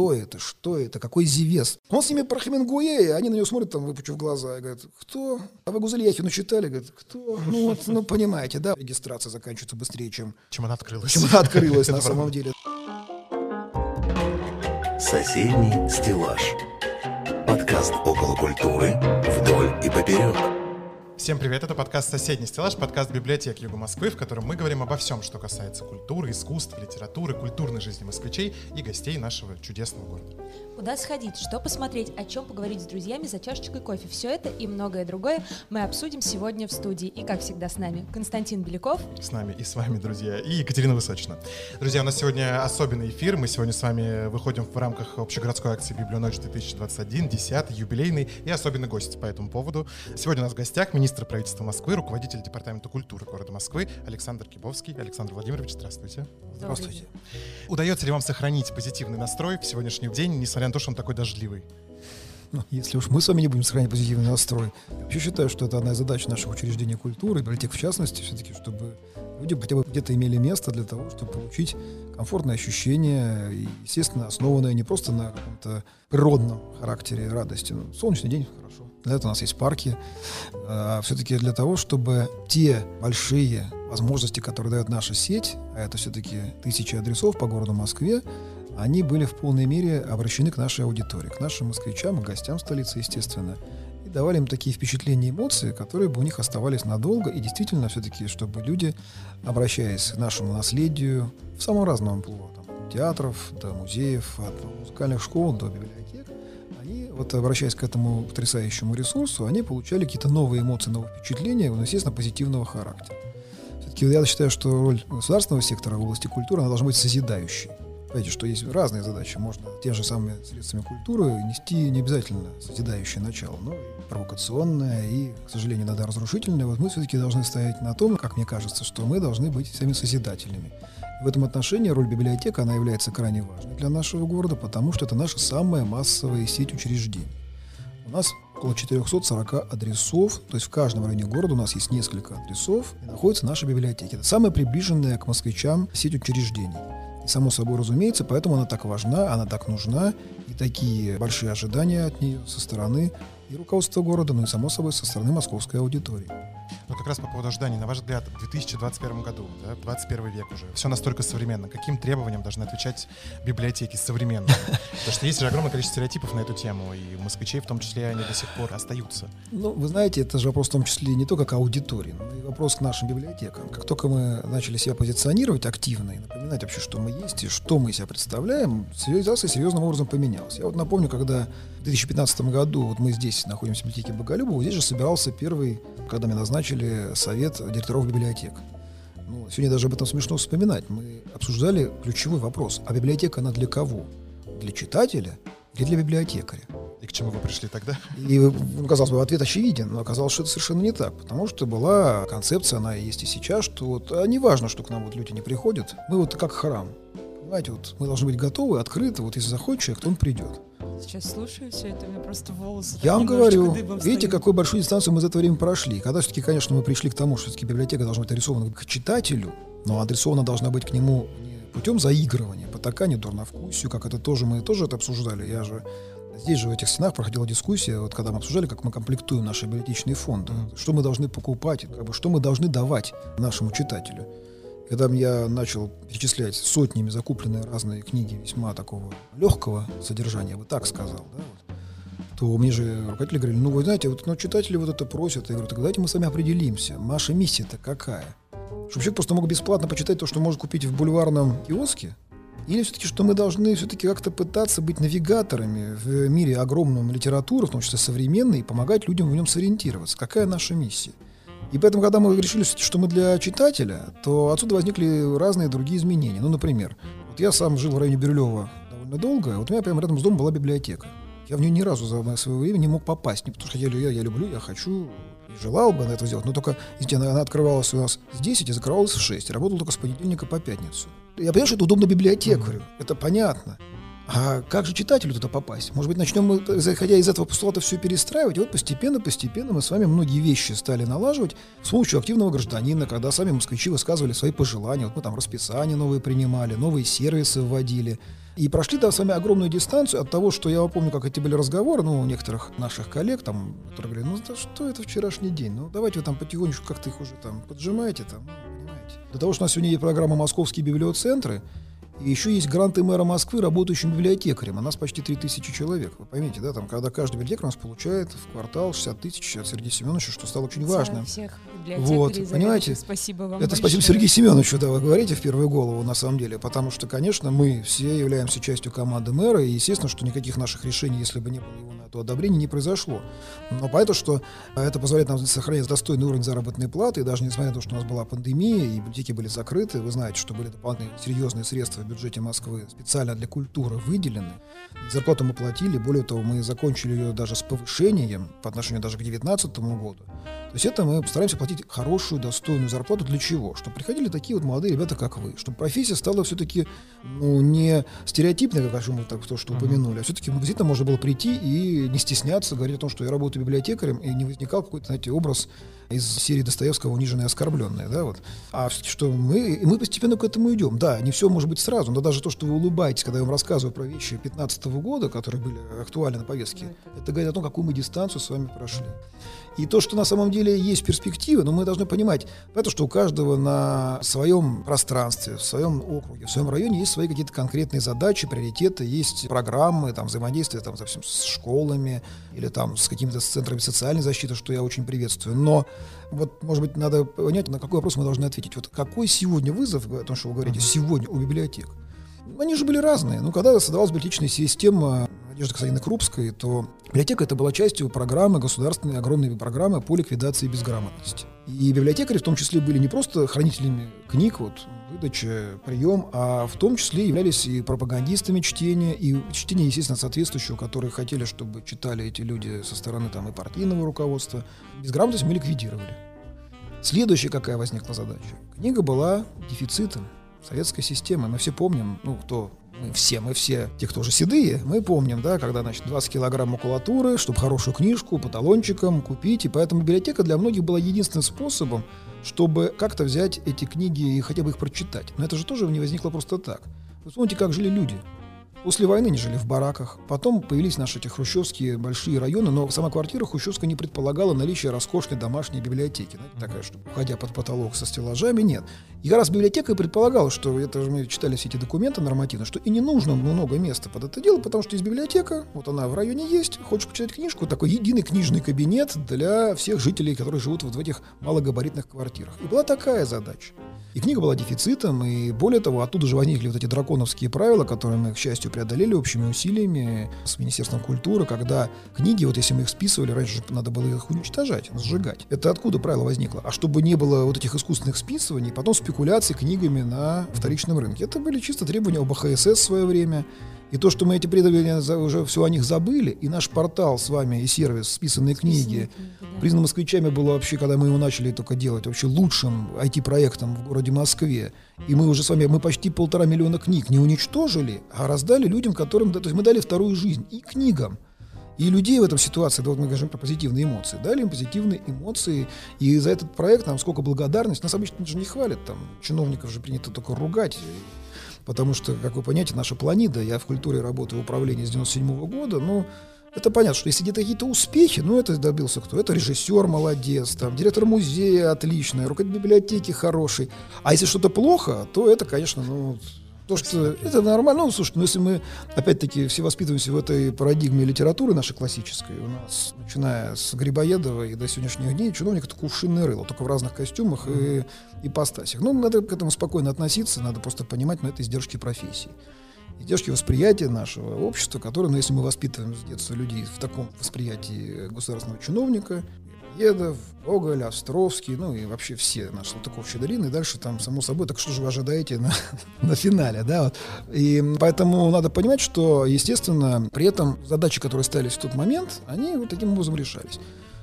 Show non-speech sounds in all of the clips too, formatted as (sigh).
кто это, что это, какой Зевес. Он с ними про Хемингуэя, они на него смотрят, там, выпучив глаза, и говорят, кто? А вы Гузельяхину читали? Говорят, кто? Ну, вот, ну, понимаете, да, регистрация заканчивается быстрее, чем, чем она открылась. Чем она открылась на самом деле. Соседний стеллаж. Подкаст около культуры вдоль и поперек. Всем привет, это подкаст «Соседний стеллаж», подкаст библиотеки Юга Москвы, в котором мы говорим обо всем, что касается культуры, искусств, литературы, культурной жизни москвичей и гостей нашего чудесного города. Куда сходить, что посмотреть, о чем поговорить с друзьями за чашечкой кофе. Все это и многое другое мы обсудим сегодня в студии. И, как всегда, с нами Константин Беляков. С нами и с вами, друзья, и Екатерина Высочина. Друзья, у нас сегодня особенный эфир. Мы сегодня с вами выходим в рамках общегородской акции «Библионочь 2021», 10 юбилейный и особенный гость по этому поводу. Сегодня у нас в гостях министр правительства Москвы, руководитель Департамента культуры города Москвы Александр Кибовский. Александр Владимирович, здравствуйте. Здравствуйте. Удается ли вам сохранить позитивный настрой в сегодняшний день, несмотря на то, что он такой дождливый. Ну, если уж мы с вами не будем сохранять позитивный настрой, я вообще считаю, что это одна из задач наших учреждений культуры, библиотек в частности, все-таки, чтобы люди хотя бы где-то имели место для того, чтобы получить комфортное ощущение, и, естественно, основанное не просто на каком-то природном характере радости. Ну, солнечный день хорошо. Для этого у нас есть парки. А все-таки для того, чтобы те большие возможности, которые дает наша сеть, а это все-таки тысячи адресов по городу Москве, они были в полной мере обращены к нашей аудитории, к нашим москвичам и гостям столицы, естественно. И давали им такие впечатления и эмоции, которые бы у них оставались надолго. И действительно, все-таки, чтобы люди, обращаясь к нашему наследию в самом разном от театров до музеев, от музыкальных школ до библиотек, вот обращаясь к этому потрясающему ресурсу, они получали какие-то новые эмоции, новые впечатления, ну, естественно, позитивного характера. Все-таки я считаю, что роль государственного сектора в области культуры, она должна быть созидающей. Понимаете, что есть разные задачи. Можно тем же самыми средствами культуры нести не обязательно созидающее начало, но и провокационное и, к сожалению, иногда разрушительное. Вот мы все-таки должны стоять на том, как мне кажется, что мы должны быть сами созидательными. В этом отношении роль библиотека, она является крайне важной для нашего города, потому что это наша самая массовая сеть учреждений. У нас около 440 адресов, то есть в каждом районе города у нас есть несколько адресов, и находятся наши библиотеки. Это самая приближенная к москвичам сеть учреждений. И само собой разумеется, поэтому она так важна, она так нужна, и такие большие ожидания от нее со стороны и руководства города, ну и само собой со стороны московской аудитории. Но как раз по поводу ожиданий, на ваш взгляд, в 2021 году, да, 21 век уже, все настолько современно. Каким требованиям должны отвечать библиотеки современные? Потому что есть же огромное количество стереотипов на эту тему, и москвичей в том числе они до сих пор остаются. Ну, вы знаете, это же вопрос в том числе не только к аудитории, но и вопрос к нашим библиотекам. Как только мы начали себя позиционировать активно и напоминать вообще, что мы есть и что мы себя представляем, цивилизация серьезным образом поменялась. Я вот напомню, когда в 2015 году вот мы здесь находимся в библиотеке Боголюбова, здесь же собирался первый, когда меня назначили, совет директоров библиотек. Ну, сегодня даже об этом смешно вспоминать. Мы обсуждали ключевой вопрос. А библиотека она для кого? Для читателя или для библиотекаря? И к чему вы пришли тогда? И, ну, казалось бы, ответ очевиден, но оказалось, что это совершенно не так. Потому что была концепция, она есть и сейчас, что вот, а не важно, что к нам вот люди не приходят. Мы вот как храм. Понимаете, вот мы должны быть готовы, открыты. Вот если захочет человек, то он придет. Сейчас слушаю все это, у меня просто волосы. Я вам говорю, видите, какую большую дистанцию мы за это время прошли. Когда все-таки, конечно, мы пришли к тому, что все-таки библиотека должна быть адресована к читателю, но адресована должна быть к нему не путем заигрывания, потакания, дурновкусию, как это тоже мы тоже это обсуждали. Я же Здесь же в этих стенах проходила дискуссия, вот когда мы обсуждали, как мы комплектуем наши библиотечные фонды, что мы должны покупать, как бы, что мы должны давать нашему читателю. Когда я начал перечислять сотнями закупленные разные книги весьма такого легкого содержания, бы так сказал, да, вот, то мне же руководители говорили, ну, вы знаете, вот ну, читатели вот это просят. Я говорю, так давайте мы с вами определимся, наша миссия-то какая? Чтобы человек просто мог бесплатно почитать то, что может купить в бульварном киоске, или все-таки, что мы должны все-таки как-то пытаться быть навигаторами в мире огромном литературы, в том числе современной, и помогать людям в нем сориентироваться? Какая наша миссия? И поэтому, когда мы решили, что мы для читателя, то отсюда возникли разные другие изменения. Ну, например, вот я сам жил в районе Бирюлева довольно долго, вот у меня прямо рядом с домом была библиотека. Я в нее ни разу за свое время не мог попасть, не потому что я, я, я люблю, я хочу, и желал бы на это сделать, но только, она, она открывалась у нас с 10 и закрывалась в 6, работала только с понедельника по пятницу. Я понимаю, что это удобно библиотекарю, mm-hmm. это понятно. А как же читателю туда попасть? Может быть, начнем мы, заходя из этого постулата, все перестраивать? И вот постепенно-постепенно мы с вами многие вещи стали налаживать с помощью активного гражданина, когда сами москвичи высказывали свои пожелания. Вот мы там расписания новые принимали, новые сервисы вводили. И прошли да, с вами огромную дистанцию от того, что я помню, как эти были разговоры, ну, у некоторых наших коллег, там, которые говорили, ну, да что это вчерашний день? Ну, давайте вы там потихонечку как-то их уже там поджимаете, там, ну, понимаете. До того, что у нас сегодня есть программа «Московские библиоцентры», и еще есть гранты мэра Москвы, работающим библиотекарем. У нас почти 3000 человек. Вы поймите, да, там, когда каждый библиотекарь у нас получает в квартал 60 тысяч от Сергея Семеновича, что стало очень важным. Всех вот, понимаете? Спасибо вам Это большое. спасибо Сергею Семеновичу, да, вы говорите в первую голову, на самом деле, потому что, конечно, мы все являемся частью команды мэра, и естественно, что никаких наших решений, если бы не было его на это одобрения, не произошло. Но поэтому, что это позволяет нам сохранять достойный уровень заработной платы, и даже несмотря на то, что у нас была пандемия, и библиотеки были закрыты, вы знаете, что были дополнительные серьезные средства бюджете Москвы специально для культуры выделены. Зарплату мы платили, более того, мы закончили ее даже с повышением по отношению даже к 2019 году. То есть это мы стараемся платить хорошую, достойную зарплату. Для чего? Чтобы приходили такие вот молодые ребята, как вы. Чтобы профессия стала все-таки ну, не стереотипной, как мы так то, что упомянули, а все-таки действительно можно было прийти и не стесняться, говорить о том, что я работаю библиотекарем, и не возникал какой-то, знаете, образ из серии Достоевского «Униженные и оскорбленные». Да, вот. А что мы, мы постепенно к этому идем. Да, не все может быть сразу, но даже то, что вы улыбаетесь, когда я вам рассказываю про вещи 15 года, которые были актуальны на повестке, это говорит о том, какую мы дистанцию с вами прошли. И то, что на самом деле есть перспективы, но мы должны понимать, это что у каждого на своем пространстве, в своем округе, в своем районе есть свои какие-то конкретные задачи, приоритеты, есть программы, там, взаимодействия там, допустим, с школами или там с какими-то центрами социальной защиты, что я очень приветствую. Но вот, может быть, надо понять, на какой вопрос мы должны ответить. Вот какой сегодня вызов, о том, что вы говорите, сегодня у библиотек? Они же были разные. Ну, когда создавалась библиотечная система Надежды Константиновны Крупской, то библиотека это была частью программы, государственной огромной программы по ликвидации безграмотности. И библиотекари в том числе были не просто хранителями книг, вот, выдача, прием, а в том числе являлись и пропагандистами чтения, и чтения, естественно, соответствующего, которые хотели, чтобы читали эти люди со стороны там и партийного руководства. Безграмотность мы ликвидировали. Следующая какая возникла задача? Книга была дефицитом советской системы. Мы все помним, ну, кто мы все, мы все, те, кто уже седые, мы помним, да, когда, значит, 20 килограмм макулатуры, чтобы хорошую книжку по талончикам купить, и поэтому библиотека для многих была единственным способом, чтобы как-то взять эти книги и хотя бы их прочитать. Но это же тоже не возникло просто так. Вы вспомните, как жили люди. После войны они жили в бараках. Потом появились наши эти хрущевские большие районы, но сама квартира хрущевская не предполагала наличие роскошной домашней библиотеки. Знаете, такая, что уходя под потолок со стеллажами, нет. И как раз библиотека и предполагала, что это же мы читали все эти документы нормативно, что и не нужно много места под это дело, потому что есть библиотека, вот она в районе есть, хочешь почитать книжку, такой единый книжный кабинет для всех жителей, которые живут вот в этих малогабаритных квартирах. И была такая задача. И книга была дефицитом, и более того, оттуда же возникли вот эти драконовские правила, которые мы, к счастью, преодолели общими усилиями с Министерством культуры, когда книги, вот если мы их списывали, раньше же надо было их уничтожать, сжигать. Это откуда правило возникло? А чтобы не было вот этих искусственных списываний, потом спекуляций книгами на вторичном рынке. Это были чисто требования ОБХСС в свое время. И то, что мы эти требования уже все о них забыли, и наш портал с вами и сервис «Списанные книги» признан москвичами было вообще, когда мы его начали только делать, вообще лучшим IT-проектом в городе Москве. И мы уже с вами, мы почти полтора миллиона книг не уничтожили, а раздали людям, которым, то есть мы дали вторую жизнь и книгам. И людей в этом ситуации, да вот мы говорим про позитивные эмоции, дали им позитивные эмоции, и за этот проект нам сколько благодарности, нас обычно же не хвалят, там, чиновников же принято только ругать, потому что, как вы понимаете, наша планида, я в культуре работаю в управлении с 97 года, ну, это понятно, что если где-то какие-то успехи, ну, это добился кто? Это режиссер молодец, там, директор музея отличный, руководитель библиотеки хороший. А если что-то плохо, то это, конечно, ну, то, что это нормально. Ну, слушай, ну, если мы, опять-таки, все воспитываемся в этой парадигме литературы нашей классической, у нас, начиная с Грибоедова и до сегодняшних дней, чиновник — это кувшинное рыло, только в разных костюмах и ипостасях. Ну, надо к этому спокойно относиться, надо просто понимать, но это издержки профессии. Издержки восприятия нашего общества, которое, ну, если мы воспитываем с детства людей в таком восприятии государственного чиновника, Едов, Гоголь, Островский, ну и вообще все наши Салтыков-Щедрин, и дальше там, само собой, так что же вы ожидаете на, (laughs) на финале, да, вот. И поэтому надо понимать, что, естественно, при этом задачи, которые ставились в тот момент, они вот таким образом решались.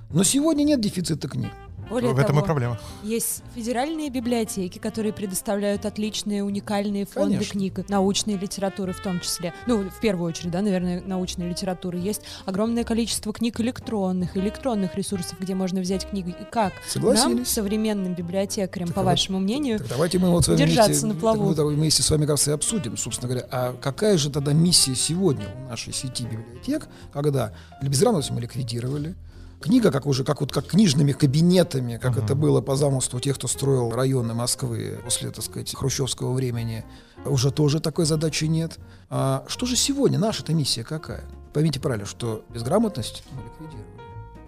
Но сегодня нет дефицита книг. Более в этом того, и проблема. Есть федеральные библиотеки, которые предоставляют отличные, уникальные фонды Конечно. книг, научной литературы в том числе. Ну, в первую очередь, да, наверное, научной литературы. Есть огромное количество книг электронных, электронных ресурсов, где можно взять книги. И как нам, современным библиотекарям, Так по вашему мнению, Так давайте мы вот с вами Держаться вместе, на плаву. так мы вместе с вами как раз и обсудим, собственно говоря, а какая же тогда миссия сегодня у нашей сети библиотек, когда для безграмотности мы ликвидировали, Книга, как уже, как вот как книжными кабинетами, как это было по замыслу тех, кто строил районы Москвы после, так сказать, хрущевского времени, уже тоже такой задачи нет. А что же сегодня? Наша-то миссия какая? Поймите правильно, что безграмотность мы ликвидировали,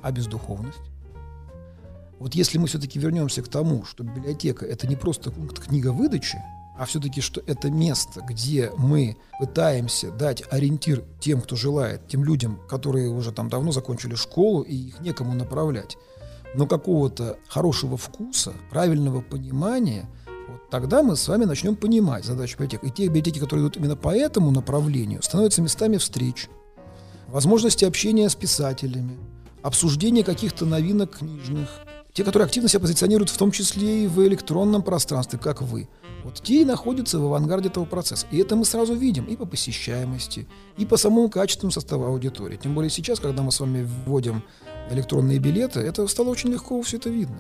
а бездуховность? Вот если мы все-таки вернемся к тому, что библиотека это не просто пункт книговыдачи, а все-таки что это место, где мы пытаемся дать ориентир тем, кто желает, тем людям, которые уже там давно закончили школу и их некому направлять, но какого-то хорошего вкуса, правильного понимания, вот тогда мы с вами начнем понимать задачу библиотек. И те библиотеки, которые идут именно по этому направлению, становятся местами встреч, возможности общения с писателями, обсуждения каких-то новинок книжных, те, которые активно себя позиционируют в том числе и в электронном пространстве, как вы. Вот те и находятся в авангарде этого процесса. И это мы сразу видим и по посещаемости, и по самому качеству состава аудитории. Тем более сейчас, когда мы с вами вводим электронные билеты, это стало очень легко все это видно.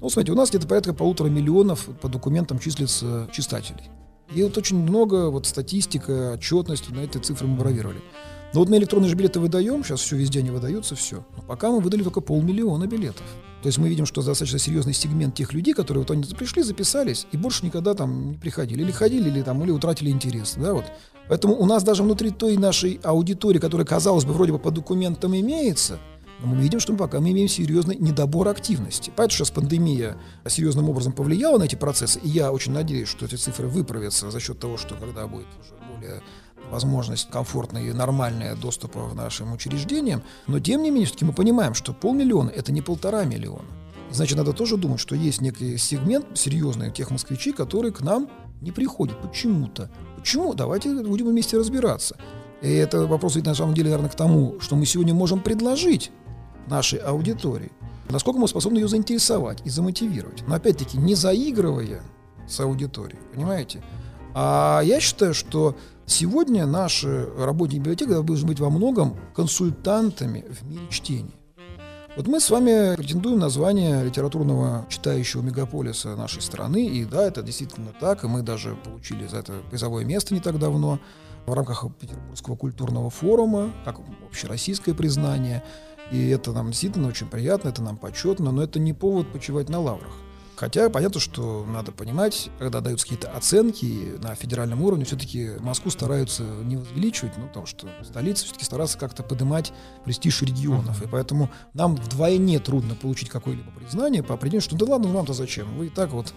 Ну, смотрите, у нас где-то порядка полутора миллионов по документам числится читателей. И вот очень много вот статистика, отчетность, на эти цифры мы бравировали. Но вот мы электронные же билеты выдаем, сейчас все везде не выдаются, все. Но пока мы выдали только полмиллиона билетов. То есть мы видим, что достаточно серьезный сегмент тех людей, которые вот они пришли, записались и больше никогда там не приходили. Или ходили, или там, или утратили интерес. Да, вот. Поэтому у нас даже внутри той нашей аудитории, которая, казалось бы, вроде бы по документам имеется, но мы видим, что пока мы имеем серьезный недобор активности. Поэтому сейчас пандемия серьезным образом повлияла на эти процессы, и я очень надеюсь, что эти цифры выправятся за счет того, что когда будет уже более возможность комфортная и нормальная доступа в нашим учреждениям, но тем не менее все-таки мы понимаем, что полмиллиона – это не полтора миллиона. Значит, надо тоже думать, что есть некий сегмент серьезный тех москвичей, которые к нам не приходят почему-то. Почему? Давайте будем вместе разбираться. И это вопрос ведь на самом деле, наверное, к тому, что мы сегодня можем предложить нашей аудитории. Насколько мы способны ее заинтересовать и замотивировать. Но опять-таки, не заигрывая с аудиторией, понимаете? А я считаю, что сегодня наши работники библиотеки должны быть во многом консультантами в мире чтения. Вот мы с вами претендуем на звание литературного читающего мегаполиса нашей страны, и да, это действительно так, и мы даже получили за это призовое место не так давно в рамках Петербургского культурного форума, как общероссийское признание, и это нам действительно очень приятно, это нам почетно, но это не повод почивать на лаврах. Хотя понятно, что надо понимать, когда даются какие-то оценки на федеральном уровне, все-таки Москву стараются не возвеличивать, ну, потому что столица все-таки старается как-то поднимать престиж регионов. И поэтому нам вдвойне трудно получить какое-либо признание по определению, что да ладно, вам-то зачем? Вы и так вот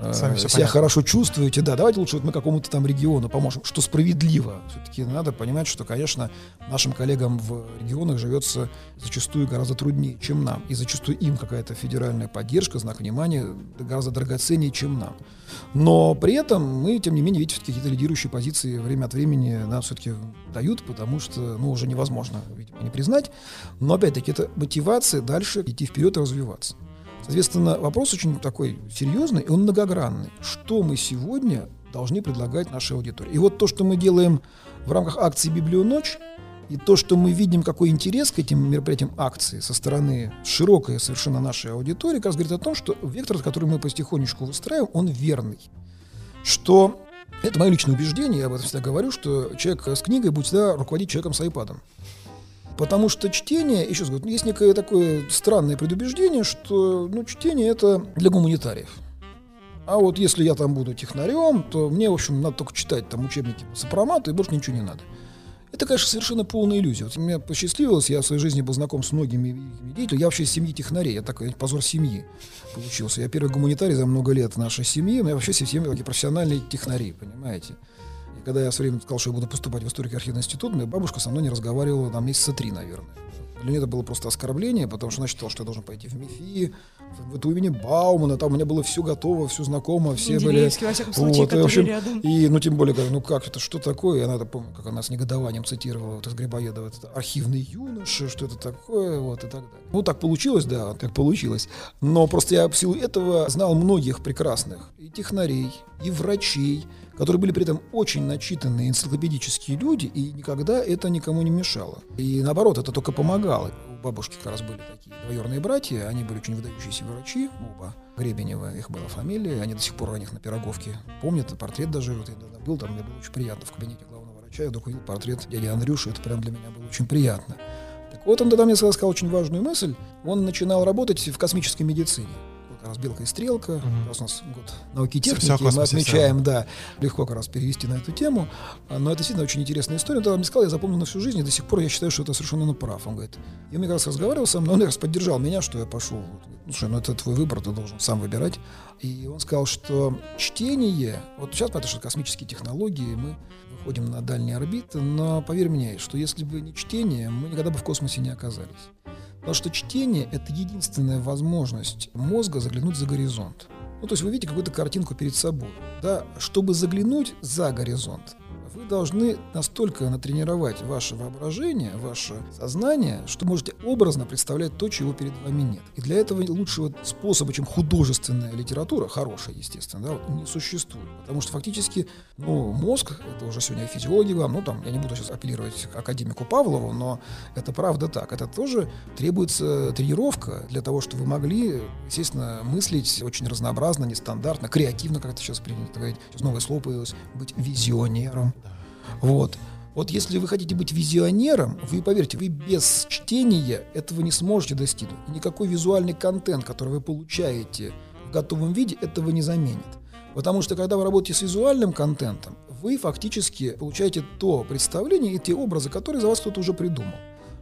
э, С вами всё себя понятно. хорошо чувствуете, да, давайте лучше вот мы какому-то там региону поможем, что справедливо. Все-таки надо понимать, что, конечно, нашим коллегам в регионах живется зачастую гораздо труднее, чем нам. И зачастую им какая-то федеральная поддержка, знак внимания гораздо драгоценнее, чем нам. Но при этом мы, тем не менее, видите, какие-то лидирующие позиции время от времени нам все-таки дают, потому что, ну, уже невозможно, видимо, не признать. Но, опять-таки, это мотивация дальше идти вперед и развиваться. Соответственно, вопрос очень такой серьезный, и он многогранный. Что мы сегодня должны предлагать нашей аудитории? И вот то, что мы делаем в рамках акции «Библионочь», и то, что мы видим, какой интерес к этим мероприятиям акции со стороны широкой совершенно нашей аудитории, как раз говорит о том, что вектор, который мы потихонечку выстраиваем, он верный. Что это мое личное убеждение, я об этом всегда говорю, что человек с книгой будет всегда руководить человеком с айпадом. Потому что чтение, еще раз говорю, есть некое такое странное предубеждение, что ну, чтение это для гуманитариев. А вот если я там буду технарем, то мне, в общем, надо только читать там учебники по и больше ничего не надо. Это, конечно, совершенно полная иллюзия. Вот мне посчастливилось, я в своей жизни был знаком с многими великими деятелями. Я вообще из семьи технарей, я такой позор семьи получился. Я первый гуманитарий за много лет нашей семьи, но я вообще все семьи профессиональные технари, понимаете. Когда я все время сказал, что я буду поступать в историко-архивный институт, моя бабушка со мной не разговаривала там месяца три, наверное. Для нее это было просто оскорбление, потому что она считала, что я должен пойти в МИФИ, в это имени Баумана, там у меня было все готово, все знакомо, все были... Во всяком случае, Вот, в общем, рядом. И, ну, тем более, говорю, ну как это, что такое? И она, помню, как она с негодованием цитировала вот из Грибоедова, это архивный юноша, что это такое, вот, и так далее. Ну, так получилось, да, как получилось. Но просто я в силу этого знал многих прекрасных и технарей, и врачей, которые были при этом очень начитанные энциклопедические люди, и никогда это никому не мешало. И наоборот, это только помогало. У бабушки как раз были такие двоюродные братья, они были очень выдающиеся врачи, оба. Гребенева, их была фамилия, они до сих пор о них на Пироговке помнят, портрет даже, вот я был, там мне было очень приятно в кабинете главного врача, я вдруг увидел портрет дяди Андрюши, это прям для меня было очень приятно. Так вот, он тогда мне сказал очень важную мысль, он начинал работать в космической медицине. Как раз «Белка и стрелка», как раз у нас год науки и техники, мы отмечаем, да, легко как раз перевести на эту тему, А, но это действительно очень интересная история. Он тогда мне сказал, я запомнил на всю жизнь, и до сих пор я считаю, что это совершенно он прав. Он говорит, и он мне как раз разговаривал со мной, он как раз поддержал меня, что я пошел. Ну, слушай, ну это твой выбор, ты должен сам выбирать. И он сказал, что чтение, вот сейчас, понятно, что космические технологии, мы выходим на дальние орбиты, но поверь мне, что если бы не чтение, мы никогда бы в космосе не оказались. Потому что чтение — это единственная возможность мозга заглянуть за горизонт. Ну, то есть вы видите какую-то картинку перед собой. Да, чтобы заглянуть за горизонт, вы должны настолько натренировать ваше воображение, ваше сознание, что можете образно представлять то, чего перед вами нет. И для этого лучшего способа, чем художественная литература, хорошая, естественно, да, не существует. Потому что фактически ну, мозг, это уже сегодня физиологи вам, ну там, я не буду сейчас апеллировать к академику Павлову, но это правда так. Это тоже требуется тренировка для того, чтобы вы могли, естественно, мыслить очень разнообразно, нестандартно, креативно, как это сейчас принято говорить. Сейчас новое слово появилось, быть визионером. Вот. Вот если вы хотите быть визионером, вы поверьте, вы без чтения этого не сможете достигнуть. И никакой визуальный контент, который вы получаете в готовом виде, этого не заменит. Потому что когда вы работаете с визуальным контентом, вы фактически получаете то представление и те образы, которые за вас кто-то уже придумал.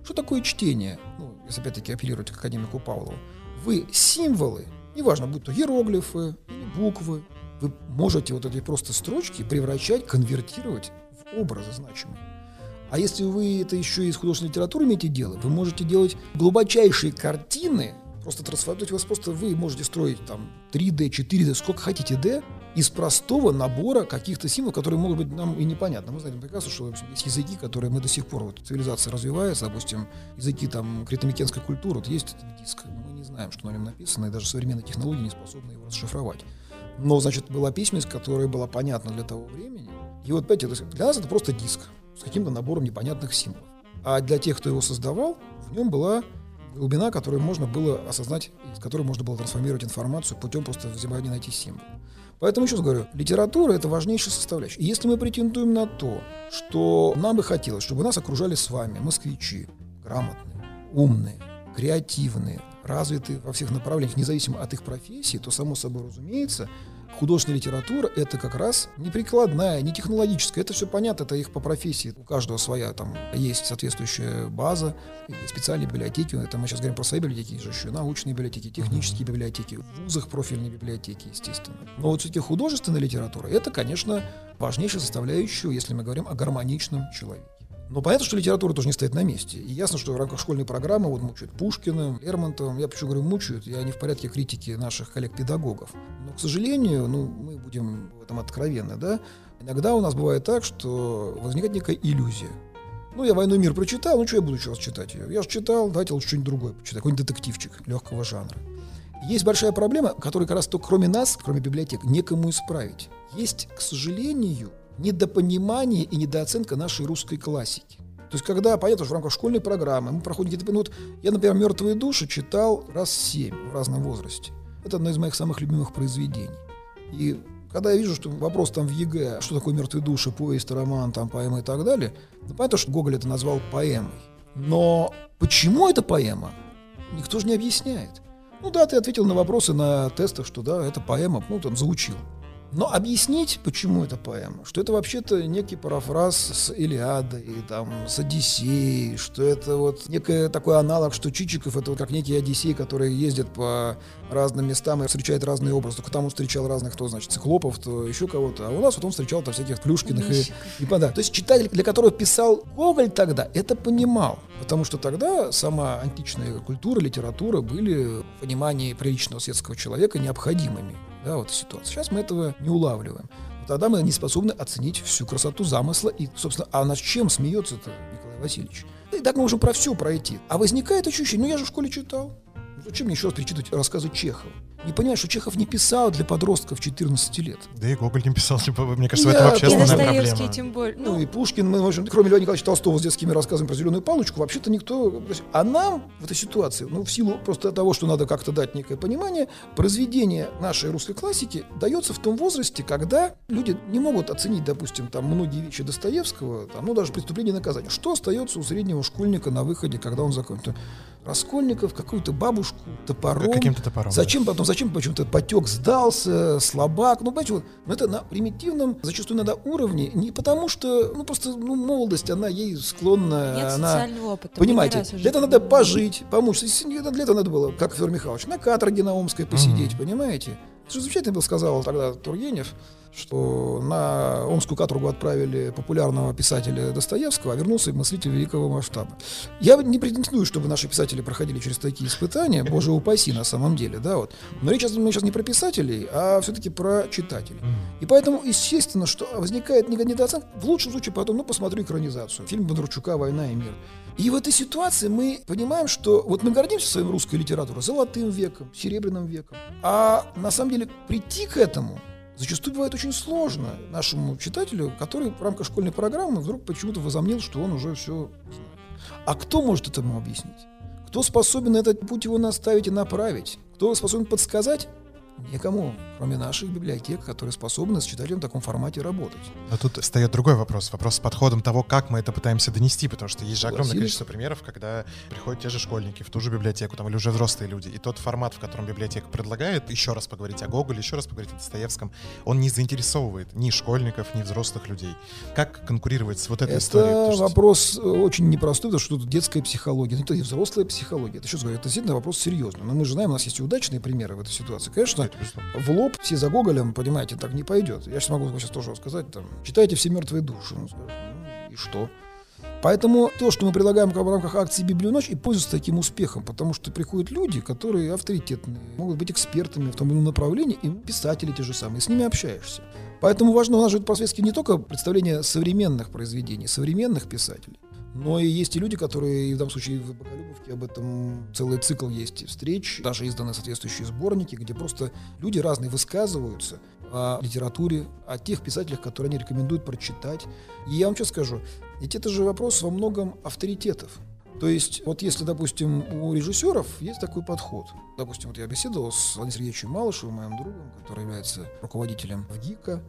Что такое чтение? Ну, если опять-таки апеллировать к академику Павлову. Вы символы, неважно, будь то иероглифы буквы, вы можете вот эти просто строчки превращать, конвертировать в образы значимые. А если вы это еще из художественной литературы имеете дело, вы можете делать глубочайшие картины, просто трансформировать вас просто, вы можете строить там 3D, 4D, сколько хотите D, из простого набора каких-то символов, которые могут быть нам и непонятны. Мы знаем прекрасно, что есть языки, которые мы до сих пор, вот цивилизация развивается, допустим, языки там критомикенской культуры, вот есть этот диск, мы не знаем, что на нем написано, и даже современные технологии не способны его расшифровать. Но, значит, была письменность, которая была понятна для того времени. И вот, понимаете, для нас это просто диск с каким-то набором непонятных символов. А для тех, кто его создавал, в нем была глубина, которую можно было осознать, из которой можно было трансформировать информацию путем просто взимания найти символ. Поэтому еще раз говорю, литература это важнейшая составляющая. И если мы претендуем на то, что нам бы хотелось, чтобы нас окружали с вами москвичи, грамотные, умные, креативные, развитые во всех направлениях, независимо от их профессии, то, само собой разумеется, художественная литература — это как раз не прикладная, не технологическая. Это все понятно, это их по профессии. У каждого своя там есть соответствующая база, специальные библиотеки. Это мы сейчас говорим про свои библиотеки, есть же еще научные библиотеки, технические библиотеки, в вузах профильные библиотеки, естественно. Но вот все-таки художественная литература — это, конечно, важнейшая составляющая, если мы говорим о гармоничном человеке. Но понятно, что литература тоже не стоит на месте. И ясно, что в рамках школьной программы вот мучают Пушкина, Лермонтова. Я почему говорю мучают, я не в порядке критики наших коллег-педагогов. Но, к сожалению, ну, мы будем в этом откровенны, да, иногда у нас бывает так, что возникает некая иллюзия. Ну, я «Войну и мир» прочитал, ну, что я буду раз читать ее? Я же читал, давайте лучше что-нибудь другое почитать, какой-нибудь детективчик легкого жанра. Есть большая проблема, которую как раз только кроме нас, кроме библиотек, некому исправить. Есть, к сожалению, недопонимание и недооценка нашей русской классики. То есть, когда, понятно, что в рамках школьной программы мы проходим какие-то... Ну, вот я, например, «Мертвые души» читал раз семь в разном возрасте. Это одно из моих самых любимых произведений. И когда я вижу, что вопрос там в ЕГЭ, что такое «Мертвые души», повесть, роман, там, поэма и так далее, ну, понятно, что Гоголь это назвал поэмой. Но почему это поэма, никто же не объясняет. Ну да, ты ответил на вопросы на тестах, что да, это поэма, ну там заучил. Но объяснить, почему это поэма, что это вообще-то некий парафраз с Илиадой, и там, с Одиссеей, что это вот некий такой аналог, что Чичиков это вот как некий Одиссей, который ездит по разным местам и встречает разные образы. Только там он встречал разных, кто, значит, циклопов, то еще кого-то. А у нас вот он встречал там всяких Плюшкиных и, и да. То есть читатель, для которого писал Гоголь тогда, это понимал. Потому что тогда сама античная культура, литература были в понимании приличного светского человека необходимыми да, вот ситуация. Сейчас мы этого не улавливаем. Тогда мы не способны оценить всю красоту замысла и, собственно, а над чем смеется-то Николай Васильевич? И так мы можем про все пройти. А возникает ощущение, ну я же в школе читал. Зачем мне еще раз перечитывать рассказы Чехова? Не понимаешь, что Чехов не писал для подростков 14 лет. Да и Гоголь не писал, типа, мне кажется, Я- это вообще основная проблема. тем более. Ну, Ну, и Пушкин, мы можем, кроме Льва Николаевича Толстого с детскими рассказами про зеленую палочку, вообще-то никто... то есть, А нам в этой ситуации, ну, в силу просто того, что надо как-то дать некое понимание, произведение нашей русской классики дается в том возрасте, когда люди не могут оценить, допустим, там многие вещи Достоевского, там, ну, даже преступление и наказание. Что остается у среднего школьника на выходе, когда он закончит? Раскольников, какую-то бабушку, топором. Каким-то топором. Зачем потом, зачем почему-то потек сдался, слабак, ну, понимаете, вот, но это на примитивном, зачастую надо уровне, не потому что, ну, просто, ну, молодость, она ей склонна, нет она... социального опыта. Понимаете, для этого надо пожить, не- Для этого надо было, как Федор Михайлович, на каторге на Омской посидеть, понимаете? Это же замечательно был, сказал тогда Тургенев, что на Омскую каторгу отправили популярного писателя Достоевского, а вернулся мыслитель великого масштаба. Я не претендую, чтобы наши писатели проходили через такие испытания, боже упаси на самом деле, да, вот. Но речь мы сейчас не про писателей, а все-таки про читателей. И поэтому, естественно, что возникает недооценка. В лучшем случае потом, ну, посмотрю экранизацию. Фильм Бондарчука «Война и мир». И в этой ситуации мы понимаем, что вот мы гордимся своей русской литературой золотым веком, серебряным веком. А на самом деле прийти к этому зачастую бывает очень сложно нашему читателю, который в рамках школьной программы вдруг почему-то возомнил, что он уже все знает. А кто может этому объяснить? Кто способен этот путь его наставить и направить? Кто способен подсказать? Никому, кроме наших библиотек, которые способны с читателем в таком формате работать. Но тут встает другой вопрос. Вопрос с подходом того, как мы это пытаемся донести, потому что есть же огромное Согласились. количество примеров, когда приходят те же школьники в ту же библиотеку, там, или уже взрослые люди, и тот формат, в котором библиотека предлагает еще раз поговорить о Гоголе, еще раз поговорить о Достоевском, он не заинтересовывает ни школьников, ни взрослых людей. Как конкурировать с вот этой историей? Это Потому что- вопрос э, очень непростой, потому что тут детская психология, ну, это и взрослая психология. Это, еще говорю, это действительно вопрос серьезный. Но мы же знаем, у нас есть и удачные примеры в этой ситуации. Конечно, Это безусловно. в лоб все за Гоголем, понимаете, так не пойдет. Я сейчас могу сейчас тоже сказать, там, читайте все мертвые души. Ну, ну, и что? Поэтому то, что мы предлагаем в рамках акции «Библию ночь», и пользуется таким успехом, потому что приходят люди, которые авторитетные, могут быть экспертами в том или ином направлении, и писатели те же самые, с ними общаешься. Поэтому важно, у нас же по-светски не только представление современных произведений, современных писателей, но и есть и люди, которые, в данном случае в Бакалюбовке об этом целый цикл есть встреч, даже изданы соответствующие сборники, где просто люди разные высказываются о литературе, о тех писателях, которые они рекомендуют прочитать. И я вам сейчас скажу, ведь это же вопрос во многом авторитетов. То есть, вот если, допустим, у режиссеров есть такой подход. Допустим, вот я беседовал с Владимиром Сергеевичем Малышевым, моим другом, который является руководителем ВГИКа.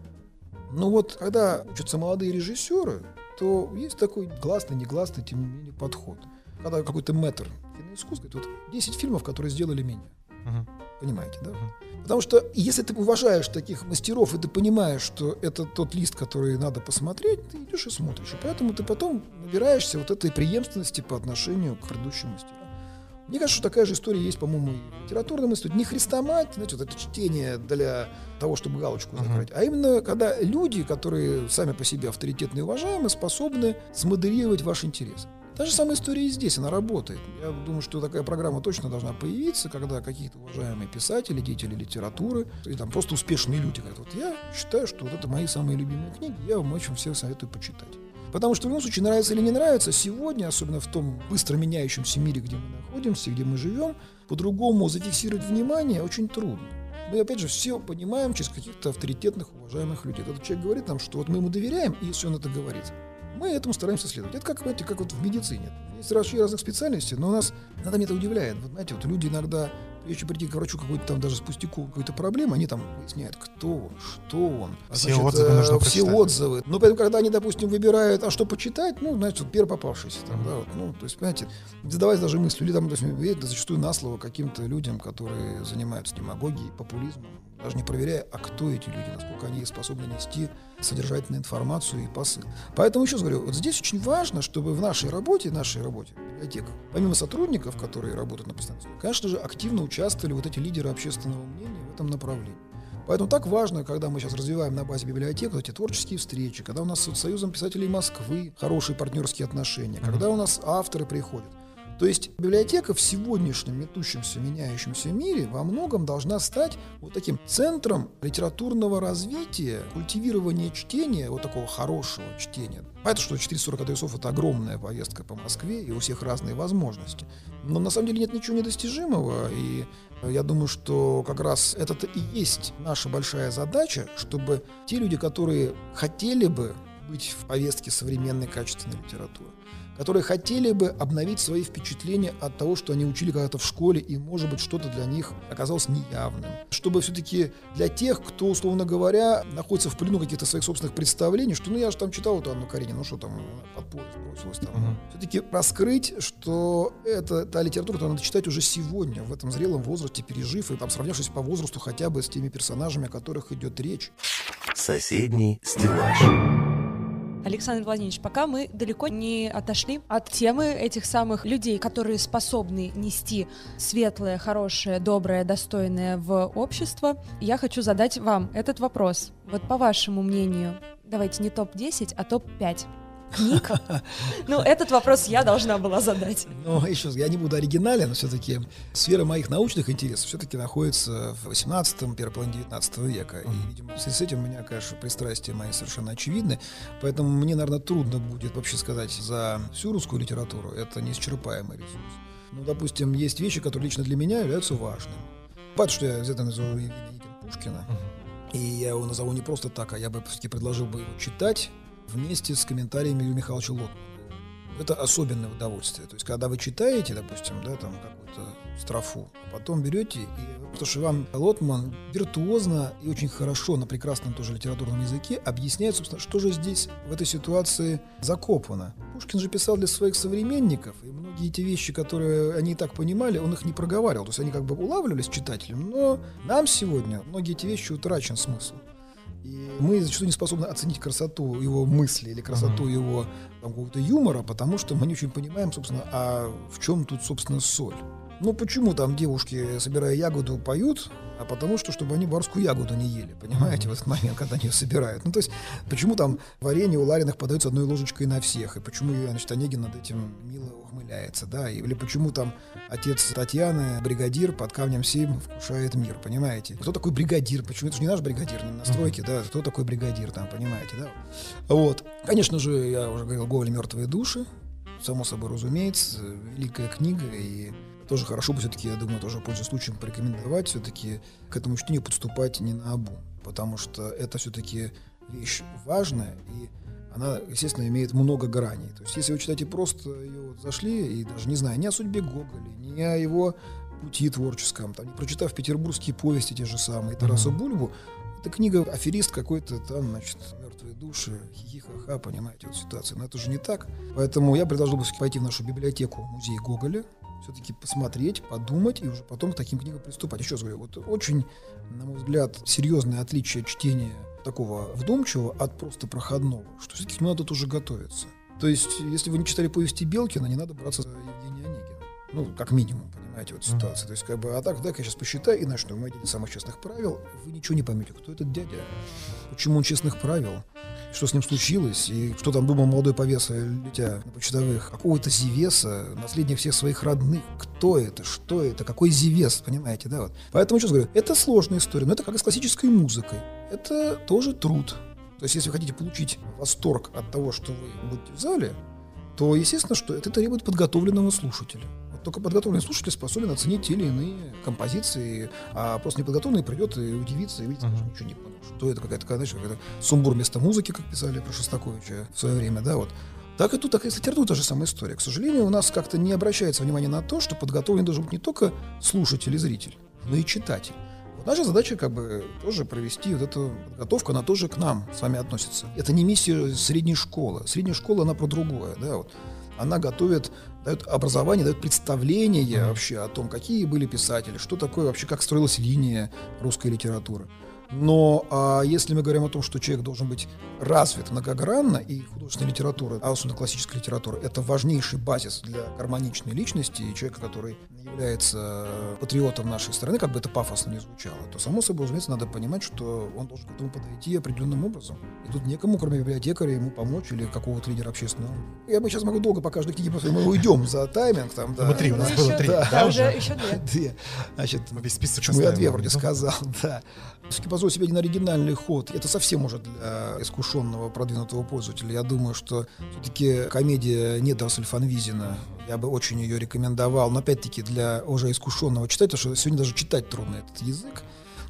Ну вот, когда учатся молодые режиссеры, то есть такой гласный, негласный, тем не менее, подход. Когда какой-то мэтр киноискусства говорит, вот 10 фильмов, которые сделали меня. Мгм. Понимаете, да? Мгм. Потому что если ты уважаешь таких мастеров, и ты понимаешь, что это тот лист, который надо посмотреть, ты идешь и смотришь. И поэтому ты потом набираешься вот этой преемственности по отношению к предыдущим мастерам. Мне кажется, что такая же история есть, по-моему, и в литературном институте. Не христомать, знаете, вот это чтение для того, чтобы галочку закрыть, а именно когда люди, которые сами по себе авторитетные и уважаемые, способны смоделировать ваш интерес. Та же самая история и здесь, она работает. Я думаю, что такая программа точно должна появиться, когда какие-то уважаемые писатели, деятели литературы, и там просто успешные люди говорят, вот я считаю, что вот это мои самые любимые книги, я вам очень всем советую почитать. Потому что в любом случае, нравится или не нравится, сегодня, особенно в том быстро меняющемся мире, где мы находимся, где мы живем, по-другому зафиксировать внимание очень трудно. Мы, опять же, все понимаем через каких-то авторитетных, уважаемых людей. Этот человек говорит нам, что вот мы ему доверяем, и если он это говорит, мы этому стараемся следовать. Это как, знаете, как вот в медицине. Есть врачи разных специальностей, но у нас, иногда меня это удивляет. Вот, знаете, вот люди иногда, чем прийти к врачу какой-то там даже с пустяку какой-то проблемы, они там выясняют, кто он, что он. А, Все отзывы э, нужно Все прочитать. отзывы. Но поэтому, когда они, допустим, выбирают, а что почитать, ну, значит, вот первый попавшийся там, да, вот, ну, то есть, понимаете, задавать даже мысль, или там, допустим, верят зачастую на слово каким-то людям, которые занимаются демагогией, популизмом, даже не проверяя, а кто эти люди, насколько они способны нести содержательную информацию и посыл. Поэтому еще раз говорю, вот здесь очень важно, чтобы в нашей работе, нашей работе, библиотека, помимо сотрудников, которые работают на постоянной конечно же, активно участвовали вот эти лидеры общественного мнения в этом направлении. Поэтому так важно, когда мы сейчас развиваем на базе библиотек вот эти творческие встречи, когда у нас с Союзом писателей Москвы хорошие партнерские отношения, когда у нас авторы приходят. То есть библиотека в сегодняшнем метущемся, меняющемся мире во многом должна стать вот таким центром литературного развития, культивирования чтения, вот такого хорошего чтения. Понятно, что 440 адресов — это огромная поездка по Москве, и у всех разные возможности. Но на самом деле нет ничего недостижимого, и я думаю, что как раз это и есть наша большая задача, чтобы те люди, которые хотели бы быть в повестке современной качественной литературы, которые хотели бы обновить свои впечатления от того, что они учили когда-то в школе, и, может быть, что-то для них оказалось неявным. Чтобы все-таки для тех, кто, условно говоря, находится в плену каких-то своих собственных представлений, что, ну, я же там читал эту Анну Каренину, ну, что там, под поезд бросилась там. Uh-huh. Все-таки раскрыть, что это та литература, которую надо читать уже сегодня, в этом зрелом возрасте, пережив, и там, сравнявшись по возрасту хотя бы с теми персонажами, о которых идет речь. Соседний стеллаж. Александр Владимирович, пока мы далеко не отошли от темы этих самых людей, которые способны нести светлое, хорошее, доброе, достойное в общество, я хочу задать вам этот вопрос. Вот по вашему мнению, давайте не топ-10, а топ-5 книг? Ну, этот вопрос я должна была задать. Ну, еще я не буду оригинален, но все-таки сфера моих научных интересов все-таки находится в 18-м, первой половине 19 века. И, видимо, в связи с этим у меня, конечно, пристрастия мои совершенно очевидны. Поэтому мне, наверное, трудно будет вообще сказать за всю русскую литературу. Это неисчерпаемый ресурс. Ну, допустим, есть вещи, которые лично для меня являются важными. Понятно, что я где-то назову Евгения Пушкина. И я его назову не просто так, а я бы все-таки предложил бы его читать вместе с комментариями Юрия Михайловича Лотмана. Это особенное удовольствие. То есть, когда вы читаете, допустим, да, там какую-то строфу, а потом берете, и, потому что вам Лотман виртуозно и очень хорошо на прекрасном тоже литературном языке объясняет, собственно, что же здесь в этой ситуации закопано. Пушкин же писал для своих современников, и многие эти вещи, которые они и так понимали, он их не проговаривал. То есть они как бы улавливались читателем, но нам сегодня многие эти вещи утрачен смысл. И мы зачастую не способны оценить красоту его мысли или красоту mm-hmm. его там, какого-то юмора, потому что мы не очень понимаем, собственно, а в чем тут, собственно, соль. Ну почему там девушки, собирая ягоду, поют, а потому что, чтобы они барскую ягоду не ели, понимаете, в этот момент, когда они ее собирают. Ну то есть, почему там варенье у Лариных подается одной ложечкой на всех, и почему, значит, Онегин над этим мило ухмыляется, да, или почему там отец Татьяны, бригадир, под камнем 7 вкушает мир, понимаете? Кто такой бригадир? Почему? Это же не наш бригадир, не на стройке, да, кто такой бригадир там, понимаете, да? Вот. Конечно же, я уже говорил, Гоголь «Мертвые души», само собой разумеется, великая книга, и тоже хорошо бы все-таки, я думаю, тоже пользуясь случаем порекомендовать все-таки к этому чтению подступать не на обу, потому что это все-таки вещь важная, и она, естественно, имеет много граней. То есть, если вы читаете просто ее вот зашли, и даже не зная ни о судьбе Гоголя, ни о его пути творческом, там, не прочитав петербургские повести те же самые, Тараса mm-hmm. Бульбу, это книга аферист какой-то там, значит, мертвые души, хихи-ха-ха, понимаете, вот ситуация. Но это же не так. Поэтому я предложил бы пойти в нашу библиотеку, музей Гоголя, все-таки посмотреть, подумать и уже потом к таким книгам приступать. Еще раз говорю, вот очень, на мой взгляд, серьезное отличие чтения такого вдумчивого от просто проходного, что все-таки надо тут уже готовиться. То есть, если вы не читали повести Белкина, не надо браться за Евгения Онегина. Ну, как минимум, понимаете, вот ситуация. Mm-hmm. То есть, как бы, а так, так, я сейчас посчитаю и начну. Мы самых честных правил, вы ничего не поймете, кто этот дядя, почему он честных правил, что с ним случилось, и что там думал молодой повеса, летя на почтовых. Какого-то Зевеса, наследник всех своих родных. Кто это, что это, какой Зевес, понимаете, да? Вот. Поэтому, что говорю, это сложная история, но это как и с классической музыкой. Это тоже труд. То есть, если вы хотите получить восторг от того, что вы будете в зале, то, естественно, что это требует подготовленного слушателя. Только подготовленный слушатель способен оценить те или иные композиции, а просто неподготовленный придет и удивится, и видит, uh-huh. ничего не понял. Что это какая-то, знаешь, какая-то сумбур вместо музыки, как писали про Шостаковича в свое время, да, вот. Так и тут, так и с та же самая история. К сожалению, у нас как-то не обращается внимание на то, что подготовлен должен быть не только слушатель и зритель, но и читатель. Наша задача как бы тоже провести вот эту подготовку, она тоже к нам с вами относится. Это не миссия средней школы. Средняя школа, она про другое, да, вот. Она готовит, дает образование, дает представление вообще о том, какие были писатели, что такое вообще, как строилась линия русской литературы. Но а если мы говорим о том, что человек должен быть развит многогранно, и художественная литература, а особенно классическая литература, это важнейший базис для гармоничной личности и человека, который является патриотом нашей страны, как бы это пафосно не звучало, то, само собой, разумеется, надо понимать, что он должен к этому подойти определенным образом. И тут некому, кроме библиотекаря, ему помочь или какого-то лидера общественного. Я бы сейчас могу долго по каждой книге, просто мы уйдем за тайминг. Там, да. Мы три, у нас было три. Да, Да, уже? еще две. Значит, Мы весь список оставим. две вроде Ну, сказал, (laughs) да. Все-таки позволю себе один оригинальный ход. Это совсем уже для искушенного, продвинутого пользователя. Я думаю, что все-таки комедия Недорсель Фанвизина, я бы очень ее рекомендовал. Но опять-таки для уже искушенного читателя, что сегодня даже читать трудно этот язык.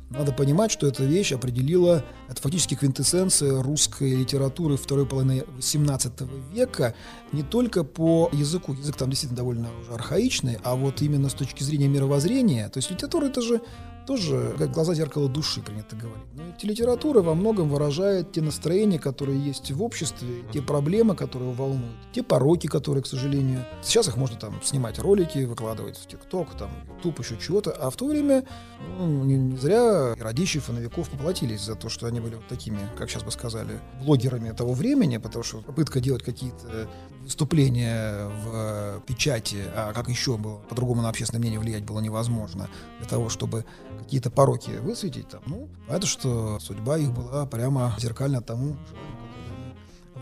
Надо понимать, что эта вещь определила, это фактически квинтэссенция русской литературы второй половины XVIII века, не только по языку, язык там действительно довольно уже архаичный, а вот именно с точки зрения мировоззрения, то есть литература это же тоже как глаза зеркало души, принято говорить. Но ведь литература во многом выражает те настроения, которые есть в обществе, те проблемы, которые волнуют, те пороки, которые, к сожалению, сейчас их можно там снимать ролики, выкладывать в ТикТок, там, Ютуб, еще чего-то, а в то время ну, не, не зря и Радищев, и Новиков поплатились за то, что они были вот такими, как сейчас бы сказали, блогерами того времени, потому что попытка делать какие-то выступления в печати, а как еще было, по-другому на общественное мнение влиять было невозможно, для того, чтобы какие-то пороки высветить там, ну, понятно, что? Судьба их была прямо зеркально тому,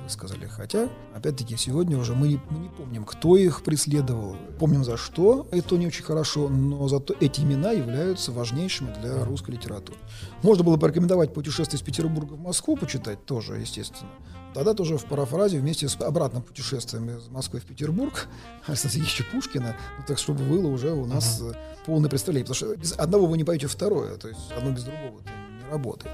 они высказали. Хотя, опять-таки, сегодня уже мы не, мы не помним, кто их преследовал, помним за что, это не очень хорошо, но зато эти имена являются важнейшими для русской литературы. Можно было порекомендовать путешествие из Петербурга в Москву почитать тоже, естественно. Тогда тоже в парафразе вместе с обратным путешествием из Москвы в Петербург (laughs) Александра Сергеевича Пушкина, ну, так чтобы было уже у нас э, полное представление. Потому что без одного вы не пойдете второе, то есть одно без другого это не работает.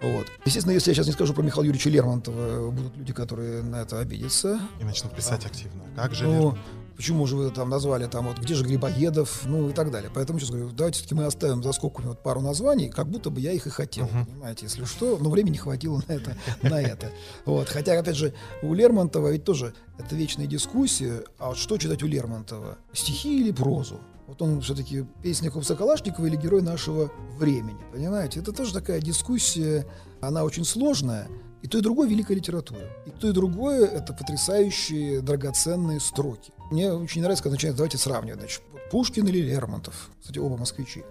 Вот. Естественно, если я сейчас не скажу про Михаила Юрьевича Лермонтова, будут люди, которые на это обидятся. И начнут писать активно. Как же Ну, Лермонтов? почему же вы там назвали там вот где же Грибоедов, ну и так далее. Поэтому сейчас говорю, давайте все-таки мы оставим за скобками вот пару названий, как будто бы я их и хотел, Мгм. понимаете, если что, но времени хватило на это, на это. Вот. Хотя, опять же, у Лермонтова ведь тоже это вечная дискуссия, а вот что читать у Лермонтова, стихи или прозу? Вот он все-таки песня Соколашникова или герой нашего времени, понимаете? Это тоже такая дискуссия, она очень сложная, и то, и другое великая литература. И то, и другое это потрясающие, драгоценные строки. Мне очень нравится, когда начинают, давайте сравнивать, значит, Пушкин или Лермонтов. Кстати, оба москвичи.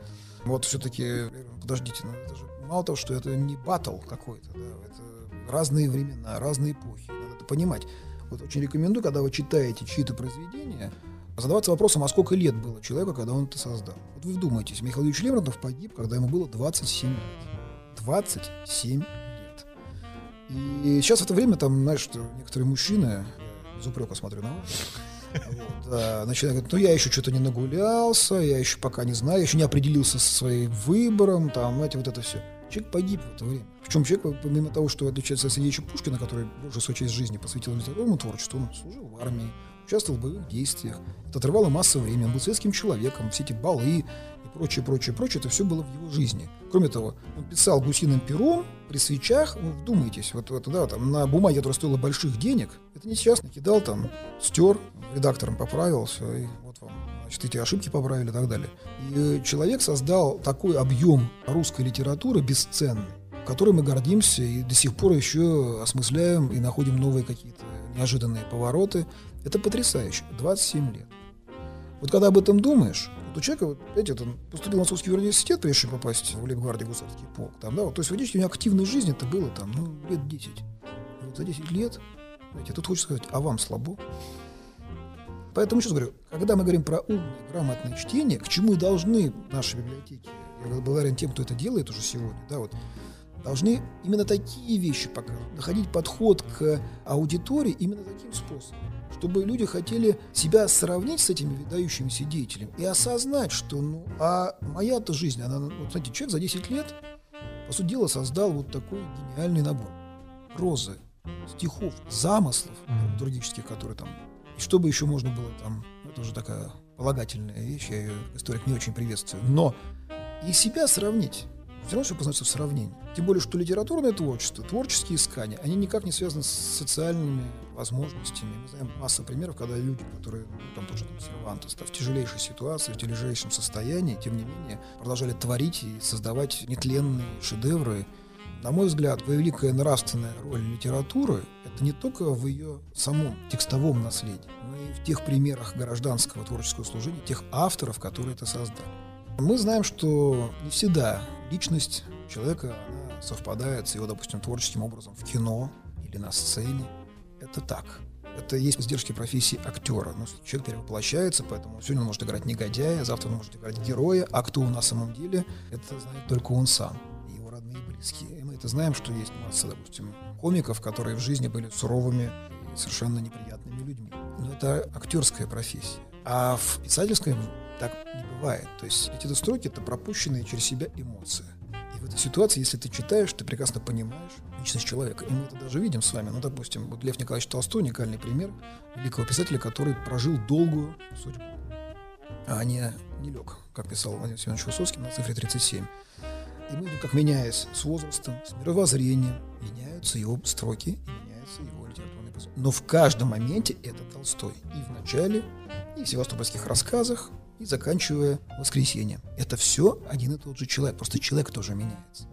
Вот все-таки, подождите, ну это же мало того, что это не батл какой-то, да, это разные времена, разные эпохи. Надо это понимать. Вот очень рекомендую, когда вы читаете чьи-то произведения, задаваться вопросом, а сколько лет было человеку, когда он это создал. Вот вы вдумайтесь, Михаил Юрьевич Лермонтов погиб, когда ему было 27 лет. 27 лет. И сейчас в это время, там, знаешь, некоторые мужчины, без упрека смотрю на вас, вот, а, начинают говорить, ну я еще что-то не нагулялся, я еще пока не знаю, я еще не определился со своим выбором, там, знаете, вот это все. Человек погиб в это время. Причем человек, помимо того, что отличается от Сергеевича Пушкина, который большую свою часть жизни посвятил литературному творчеству, он служил в армии, участвовал в боевых действиях. Это отрывало массу времени, он был светским человеком, все эти балы и прочее, прочее, прочее, это все было в его жизни. Кроме того, он писал гусиным пером при свечах, ну, вдумайтесь, вот, вот да, там, на бумаге, которая стоила больших денег, это не сейчас накидал, там, стер, редактором поправил, все, и вот вам, значит, эти ошибки поправили и так далее. И человек создал такой объем русской литературы бесценный, которой мы гордимся и до сих пор еще осмысляем и находим новые какие-то неожиданные повороты. Это потрясающе. 27 лет. Вот когда об этом думаешь, вот у человека, вот он поступил в Московский университет, прежде чем попасть в лейб-гвардии гусарский полк, там, да, вот, то есть, фактически у него активной жизни это было там, ну, лет 10. И вот за 10 лет, знаете, тут хочется сказать, а вам слабо? Поэтому сейчас говорю, когда мы говорим про умное, грамотное чтение, к чему и должны наши библиотеки, я благодарен тем, кто это делает уже сегодня, да, вот, должны именно такие вещи показывать, находить подход к аудитории именно таким способом, чтобы люди хотели себя сравнить с этими выдающимися деятелями и осознать, что, ну, а моя-то жизнь, она, вот, знаете, человек за 10 лет, по сути дела, создал вот такой гениальный набор прозы, стихов, замыслов драматургических, которые там, и что бы еще можно было там, это уже такая полагательная вещь, я ее, историк, не очень приветствую, но и себя сравнить все равно все познается в сравнении. Тем более, что литературное творчество, творческие искания, они никак не связаны с социальными возможностями. Мы знаем массу примеров, когда люди, которые, ну, там тоже там, Сервантес, в тяжелейшей ситуации, в тяжелейшем состоянии, тем не менее, продолжали творить и создавать нетленные шедевры. На мой взгляд, великая нравственная роль литературы – это не только в ее самом текстовом наследии, но и в тех примерах гражданского творческого служения, тех авторов, которые это создали. Мы знаем, что не всегда личность человека она совпадает с его, допустим, творческим образом в кино или на сцене. Это так. Это есть издержки профессии актера. Ну, человек перевоплощается, поэтому сегодня он может играть негодяя, завтра он может играть героя, а кто он на самом деле, это знает только он сам и его родные и близкие. И мы это знаем, что есть масса, допустим, комиков, которые в жизни были суровыми и совершенно неприятными людьми. Но это актерская профессия. А в писательской так не бывает. То есть эти строки — это пропущенные через себя эмоции. И в этой ситуации, если ты читаешь, ты прекрасно понимаешь личность человека. И мы это даже видим с вами. Ну, допустим, вот Лев Николаевич Толстой — уникальный пример великого писателя, который прожил долгую судьбу, а не, не лег, как писал Владимир Семенович Высоцкий на цифре 37. И мы видим, как меняясь с возрастом, с мировоззрением, меняются его строки и меняется его литературный посыл. Но в каждом моменте это Толстой. И в начале, и в севастопольских рассказах, и заканчивая воскресеньем. Это все один и тот же человек, просто человек тоже меняется.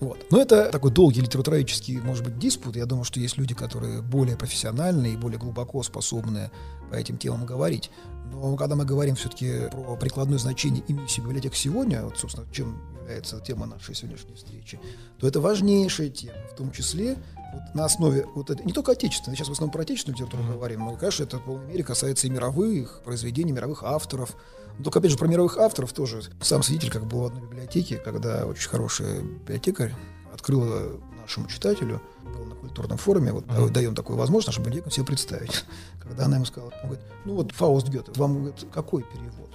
Вот. Но это такой долгий литературоведческий, может быть, диспут. Я думаю, что есть люди, которые более профессиональные и более глубоко способны по этим темам говорить. Но когда мы говорим все-таки про прикладное значение и миссию библиотек сегодня, вот, собственно, чем является тема нашей сегодняшней встречи, то это важнейшая тема, в том числе вот на основе вот это, не только отечественной, сейчас в основном про отечественную литературу mm-hmm. говорим, но, конечно, это в полной мере касается и мировых произведений, мировых авторов. Но только, опять же, про мировых авторов тоже. Сам свидетель, как был в одной библиотеке, когда очень хорошая библиотекарь открыла нашему читателю, был на культурном форуме, вот mm-hmm. даем такую возможность нашим библиотекам себе представить. (laughs) Когда она ему сказала, он говорит, ну вот Фауст Гёте, вам говорит, какой перевод?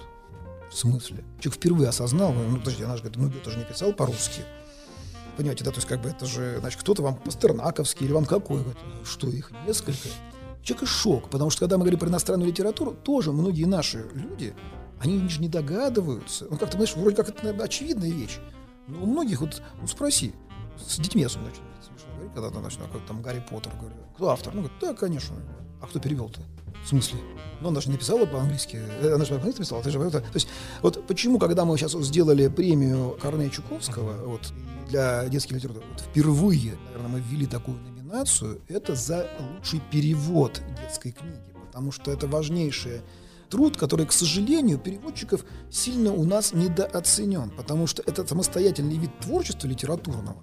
В смысле? Человек впервые осознал, ну, подожди, она же говорит, ну Гёте же не писал по-русски. Понимаете, да, то есть как бы это же, значит, кто-то вам пастернаковский или вам какой, говорит, что их несколько. Человек шок, потому что когда мы говорим про иностранную литературу, тоже многие наши люди, они же не догадываются. Ну, как-то, знаешь, вроде как это наверное, очевидная вещь. Но у многих, вот, ну, спроси, с детьми особенно очень смешно говорить, когда там, значит, какой-то там Гарри Поттер, говорю, кто автор? Ну, говорит, да, конечно. А кто перевел-то? В смысле? Ну, она же не писала по-английски. Э, она же по-английски писала. Ты же, то есть, вот почему, когда мы сейчас сделали премию Корнея Чуковского, вот, для детской литературы. Вот впервые, наверное, мы ввели такую номинацию. Это за лучший перевод детской книги, потому что это важнейший труд, который, к сожалению, переводчиков сильно у нас недооценен, потому что это самостоятельный вид творчества литературного.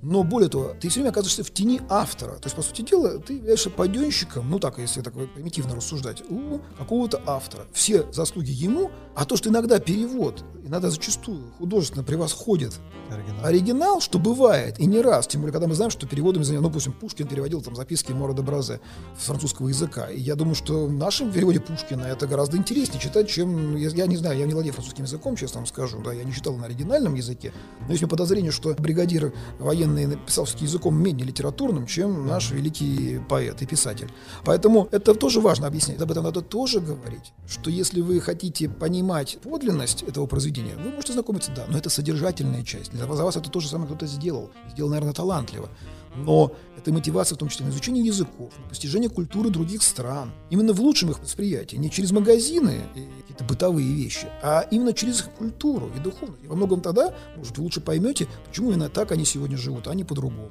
Но более того, ты все время оказываешься в тени автора. То есть, по сути дела, ты являешься паденщиком, ну так, если так примитивно рассуждать, у какого-то автора. Все заслуги ему, а то, что иногда перевод, иногда зачастую художественно превосходит оригинал. оригинал, что бывает, и не раз, тем более, когда мы знаем, что переводами занимается, ну, допустим, Пушкин переводил там записки Мора де Бразе с французского языка. И я думаю, что в нашем переводе Пушкина это гораздо интереснее читать, чем, я, я не знаю, я не владею французским языком, честно вам скажу, да, я не читал на оригинальном языке, но есть у меня подозрение, что бригадир военный написал все-таки языком менее литературным, чем наш великий поэт и писатель. Поэтому это тоже важно объяснять, об этом надо тоже говорить, что если вы хотите понимать подлинность этого произведения, вы можете знакомиться, да, но это содержательная часть. Для вас, за вас это то же самое кто-то сделал. Сделал, наверное, талантливо. Но это мотивация в том числе на изучение языков, на постижение культуры других стран. Именно в лучшем их восприятии. Не через магазины и какие-то бытовые вещи, а именно через их культуру и духовность. И во многом тогда, может, вы лучше поймете, почему именно так они сегодня живут, а не по-другому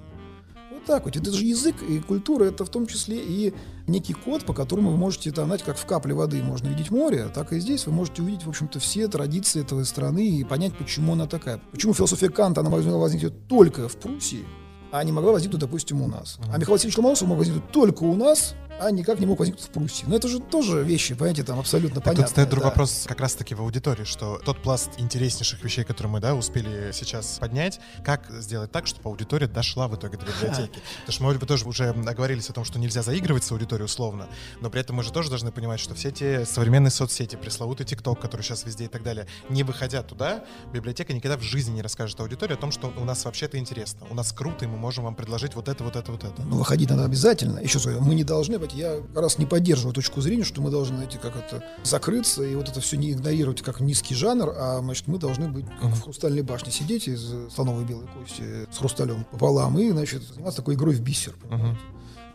так вот. Это же язык и культура, это в том числе и некий код, по которому вы можете, там, знаете, как в капле воды можно видеть море, так и здесь вы можете увидеть, в общем-то, все традиции этой страны и понять, почему она такая. Почему философия Канта, она могла возникнуть только в Пруссии, а не могла возникнуть, допустим, у нас. А Михаил Васильевич Ломоносов мог возникнуть только у нас, а никак не мог возникнуть в Пруссии. Но это же тоже вещи, понимаете, там абсолютно понятно. Тут стоит другой да. вопрос как раз-таки в аудитории, что тот пласт интереснейших вещей, которые мы, да, успели сейчас поднять, как сделать так, чтобы аудитория дошла в итоге до библиотеки? Потому что мы тоже уже оговорились о том, что нельзя заигрывать с аудиторией условно, но при этом мы же тоже должны понимать, что все эти современные соцсети, пресловутый ТикТок, который сейчас везде и так далее, не выходя туда, библиотека никогда в жизни не расскажет аудитории о том, что у нас вообще-то интересно, у нас круто, и мы можем вам предложить вот это, вот это, вот это. Ну, выходить надо обязательно. Еще мы не должны знаете, я раз не поддерживаю точку зрения, что мы должны, знаете, как это, закрыться и вот это все не игнорировать как низкий жанр, а, значит, мы должны быть как в хрустальной башне сидеть из слоновой белой кости с хрусталем пополам и, значит, заниматься такой игрой в бисер. понимаете.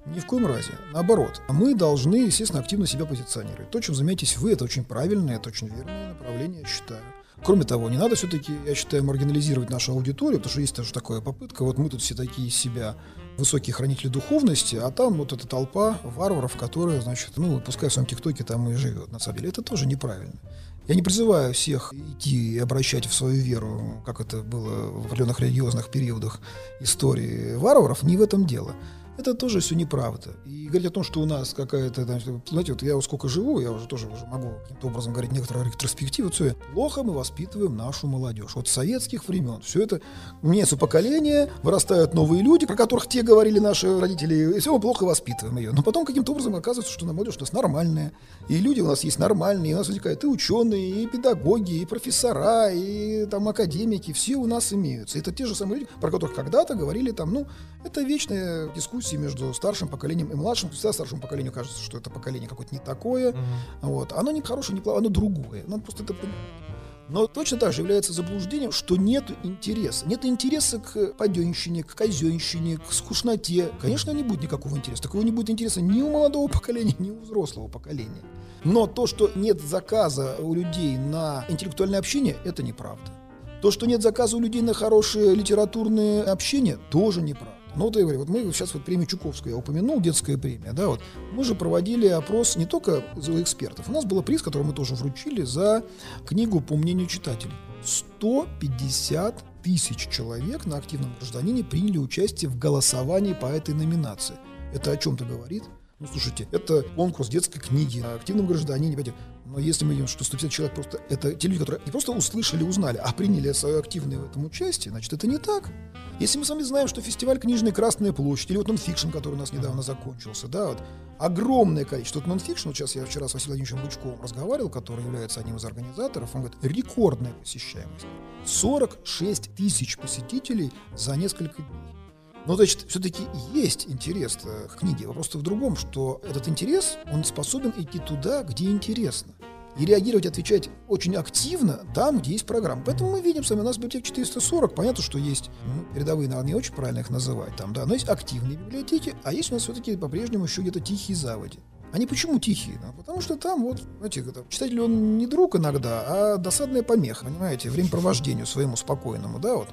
Ни в коем разе. Наоборот. Мы должны, естественно, активно себя позиционировать. То, чем заметитесь вы, это очень правильное, это очень верное направление, я считаю. Кроме того, не надо все-таки, я считаю, маргинализировать нашу аудиторию, потому что есть тоже такая попытка. Вот мы тут все такие из себя высокие хранители духовности, а там вот эта толпа варваров, которая, значит, ну, пускай в своем ТикТоке там и живет, на самом деле. Это тоже неправильно. Я не призываю всех идти и обращать в свою веру, как это было в определенных религиозных периодах истории варваров, не в этом дело. Это тоже все неправда. И говорить о том, что у нас какая-то, знаете, вот я вот сколько живу, я уже тоже уже могу каким-то образом говорить некоторые ретроспективы, все плохо мы воспитываем нашу молодежь. Вот с советских времен все это меняется поколение, вырастают новые люди, про которых те говорили наши родители, и все мы плохо воспитываем ее. Но потом каким-то образом оказывается, что на молодежь у нас нормальная, и люди у нас есть нормальные, и у нас возникают и ученые, и педагоги, и профессора, и там академики, все у нас имеются. Это те же самые люди, про которых когда-то говорили там, ну, это вечная дискуссия между старшим поколением и младшим. Всегда старшему поколению кажется, что это поколение какое-то не такое. Вот. Оно не хорошее, не плохое, оно другое. Надо просто это. Но точно так же является заблуждением, что нет интереса. Нет интереса к паденщине, к казенщине, к скучноте. Конечно, не будет никакого интереса. Такого не будет интереса ни у молодого (laughs) поколения, ни у взрослого поколения. Но то, что нет заказа у людей на интеллектуальное общение, это неправда. То, что нет заказа у людей на хорошее литературное общение, тоже неправда. Ну, вот я говорю, вот мы сейчас вот премию Чуковскую я упомянул, детская премия, да, вот. Мы же проводили опрос не только за экспертов. У нас был приз, который мы тоже вручили за книгу по мнению читателей. 150 тысяч человек на активном гражданине приняли участие в голосовании по этой номинации. Это о чем-то говорит? Ну, слушайте, это конкурс детской книги о активном гражданине, понимаете? Но если мы видим, что 150 человек просто это те люди, которые не просто услышали, узнали, а приняли свое активное в этом участие, значит, это не так. Если мы с вами знаем, что фестиваль книжной Красная площадь, или вот нонфикшн, который у нас недавно закончился, да, вот, огромное количество. Вот нонфикшн, вот сейчас я вчера с Василием Владимировичем Бычковым разговаривал, который является одним из организаторов, он говорит, рекордная посещаемость. 46 тысяч посетителей за несколько дней. Но, значит, все-таки есть интерес к книге. Вопрос в другом, что этот интерес, он способен идти туда, где интересно. И реагировать, отвечать очень активно там, где есть программа. Поэтому мы видим с вами, у нас библиотек 440, понятно, что есть ну, передовые, наверное, не очень правильно их называть, там, да, но есть активные библиотеки, а есть у нас все-таки по-прежнему еще где-то тихие заводи. Они почему тихие? Ну, потому что там вот, знаете, читатель он не друг иногда, а досадная помеха, понимаете, времяпровождению своему спокойному, да, вот.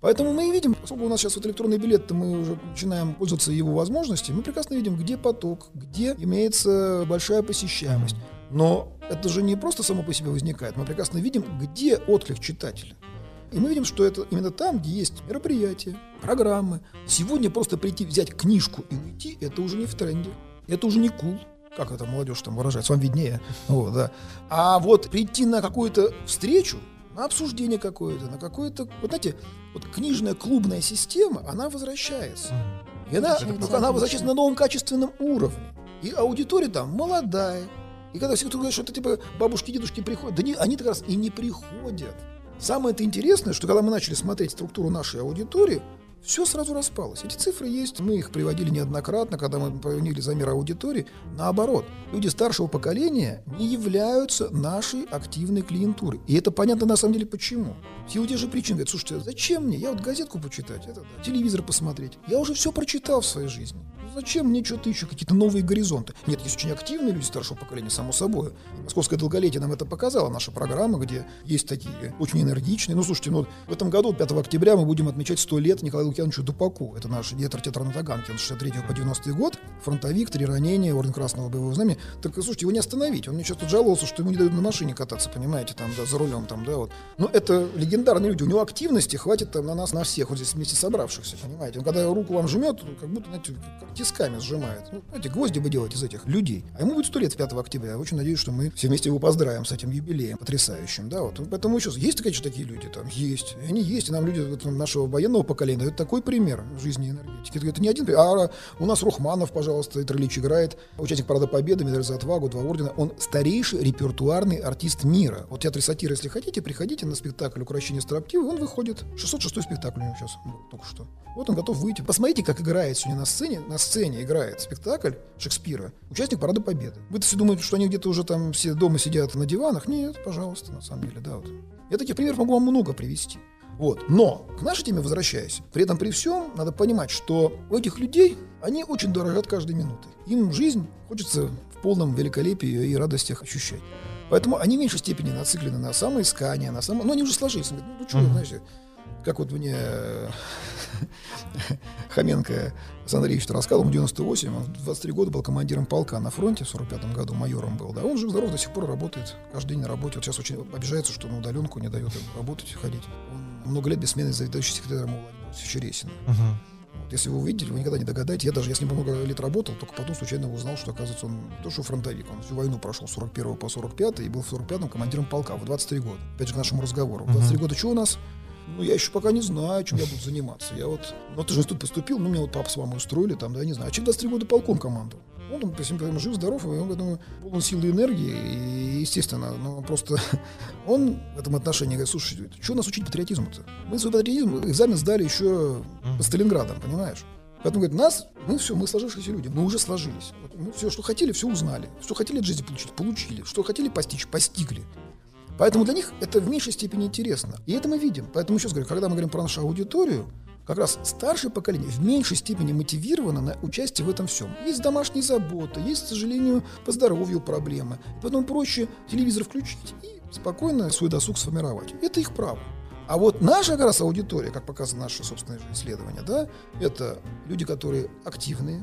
Поэтому мы и видим, поскольку у нас сейчас вот электронный билет, то мы уже начинаем пользоваться его возможностями, мы прекрасно видим, где поток, где имеется большая посещаемость. Но это же не просто само по себе возникает, мы прекрасно видим, где отклик читателя. И мы видим, что это именно там, где есть мероприятия, программы. Сегодня просто прийти, взять книжку и уйти, это уже не в тренде. Это уже не кул. Как это молодежь там выражается, вам виднее. Вот, да. А вот прийти на какую-то встречу, на обсуждение какое-то, на какое-то... Вот знаете, вот книжная клубная система, она возвращается. И она, она возвращается на новом качественном уровне. И аудитория там молодая. И когда все кто говорит, что это типа бабушки, дедушки приходят, да не, они как раз и не приходят. Самое это интересное, что когда мы начали смотреть структуру нашей аудитории, все сразу распалось. Эти цифры есть, мы их приводили неоднократно, когда мы проводили замер аудитории. Наоборот, люди старшего поколения не являются нашей активной клиентурой. И это понятно на самом деле почему. Все те же причины говорят, слушайте, а зачем мне? Я вот газетку почитать, это, телевизор посмотреть. Я уже все прочитал в своей жизни. Зачем мне что-то еще, какие-то новые горизонты? Нет, есть очень активные люди старшего поколения, само собой. Московское долголетие нам это показала, наша программа, где есть такие очень энергичные. Ну, слушайте, ну, в этом году, 5 октября, мы будем отмечать 100 лет Николаю Лукьяновичу Дупаку. Это наш директор театра на Таганке, он 63 по 90 год, фронтовик, три ранения, орден Красного боевого знамени. Так, слушайте, его не остановить. Он мне тут жаловался, что ему не дают на машине кататься, понимаете, там, да, за рулем, там, да, вот. Ну, это легендарные люди. У него активности хватит там на нас, на всех, вот здесь вместе собравшихся, понимаете. Он когда руку вам жмет, как будто, знаете, тисками сжимает. Ну, знаете, гвозди бы делать из этих людей. А ему будет сто лет 5 октября. Я очень надеюсь, что мы все вместе его поздравим с этим юбилеем потрясающим, да, вот. Поэтому еще есть, конечно, такие люди, там, есть. И они есть, и нам люди вот, нашего военного поколения дают такой пример жизни и энергетики. Это не один пример. А у нас Рухманов, пожалуйста, Итр Ильич играет, участник Парада Победы, медаль за отвагу, два ордена. Он старейший репертуарный артист мира. Вот театр сатиры, если хотите, приходите на спектакль «Укращение строптивой», он выходит. 606 спектакль у него сейчас только что. Вот он готов выйти. Посмотрите, как играет сегодня на сцене. На сцене сцене играет спектакль Шекспира, участник Парада Победы. Вы-то все думаете, что они где-то уже там все дома сидят на диванах? Нет, пожалуйста, на самом деле, да. Вот. Я таких примеров могу вам много привести. Вот. Но к нашей теме возвращаясь, при этом при всем надо понимать, что у этих людей они очень дорожат каждой минутой. Им жизнь хочется в полном великолепии и радостях ощущать. Поэтому они в меньшей степени нациклены на самоискание, на само... Ну, они уже сложились. Ну, ну что, mm-hmm. знаете, как вот мне Хоменко Александр Ильич рассказывал, ему 98, он в 23 года был командиром полка на фронте, в 45 году майором был, да, он жив-здоров до сих пор работает, каждый день на работе, вот сейчас очень обижается, что на удаленку не дает работать, ходить. Он много лет без смены заведующий секретарем Чересина. Uh-huh. Вот, если вы увидели, вы никогда не догадаетесь. Я даже, я с ним много лет работал, только потом случайно узнал, что, оказывается, он не то, что фронтовик, он всю войну прошел с 41 по 45 и был в 45-м командиром полка в 23 года. Опять же, к нашему разговору. В 23 uh-huh. года что у нас? Ну, я еще пока не знаю, чем я буду заниматься. Я вот, ну, ты же тут поступил, ну, меня вот папа с мамой устроили, там, да, я не знаю. А чем 23 года полком команду? Он, он по жив, здоров, и он, я думаю, полон силы и энергии, и, естественно, ну, просто (laughs) он в этом отношении говорит, слушай, что нас учить патриотизму-то? Мы свой патриотизм, экзамен сдали еще по Сталинградам, понимаешь? Поэтому, говорит, нас, мы все, мы сложившиеся люди, мы уже сложились. Мы все, что хотели, все узнали. Что хотели от жизни получить, получили. Что хотели постичь, постигли. Поэтому для них это в меньшей степени интересно. И это мы видим. Поэтому еще раз говорю, когда мы говорим про нашу аудиторию, как раз старшее поколение в меньшей степени мотивировано на участие в этом всем. Есть домашние заботы, есть, к сожалению, по здоровью проблемы. Поэтому проще телевизор включить и спокойно свой досуг сформировать. Это их право. А вот наша как раз аудитория, как показано наше собственное исследование, да, это люди, которые активные,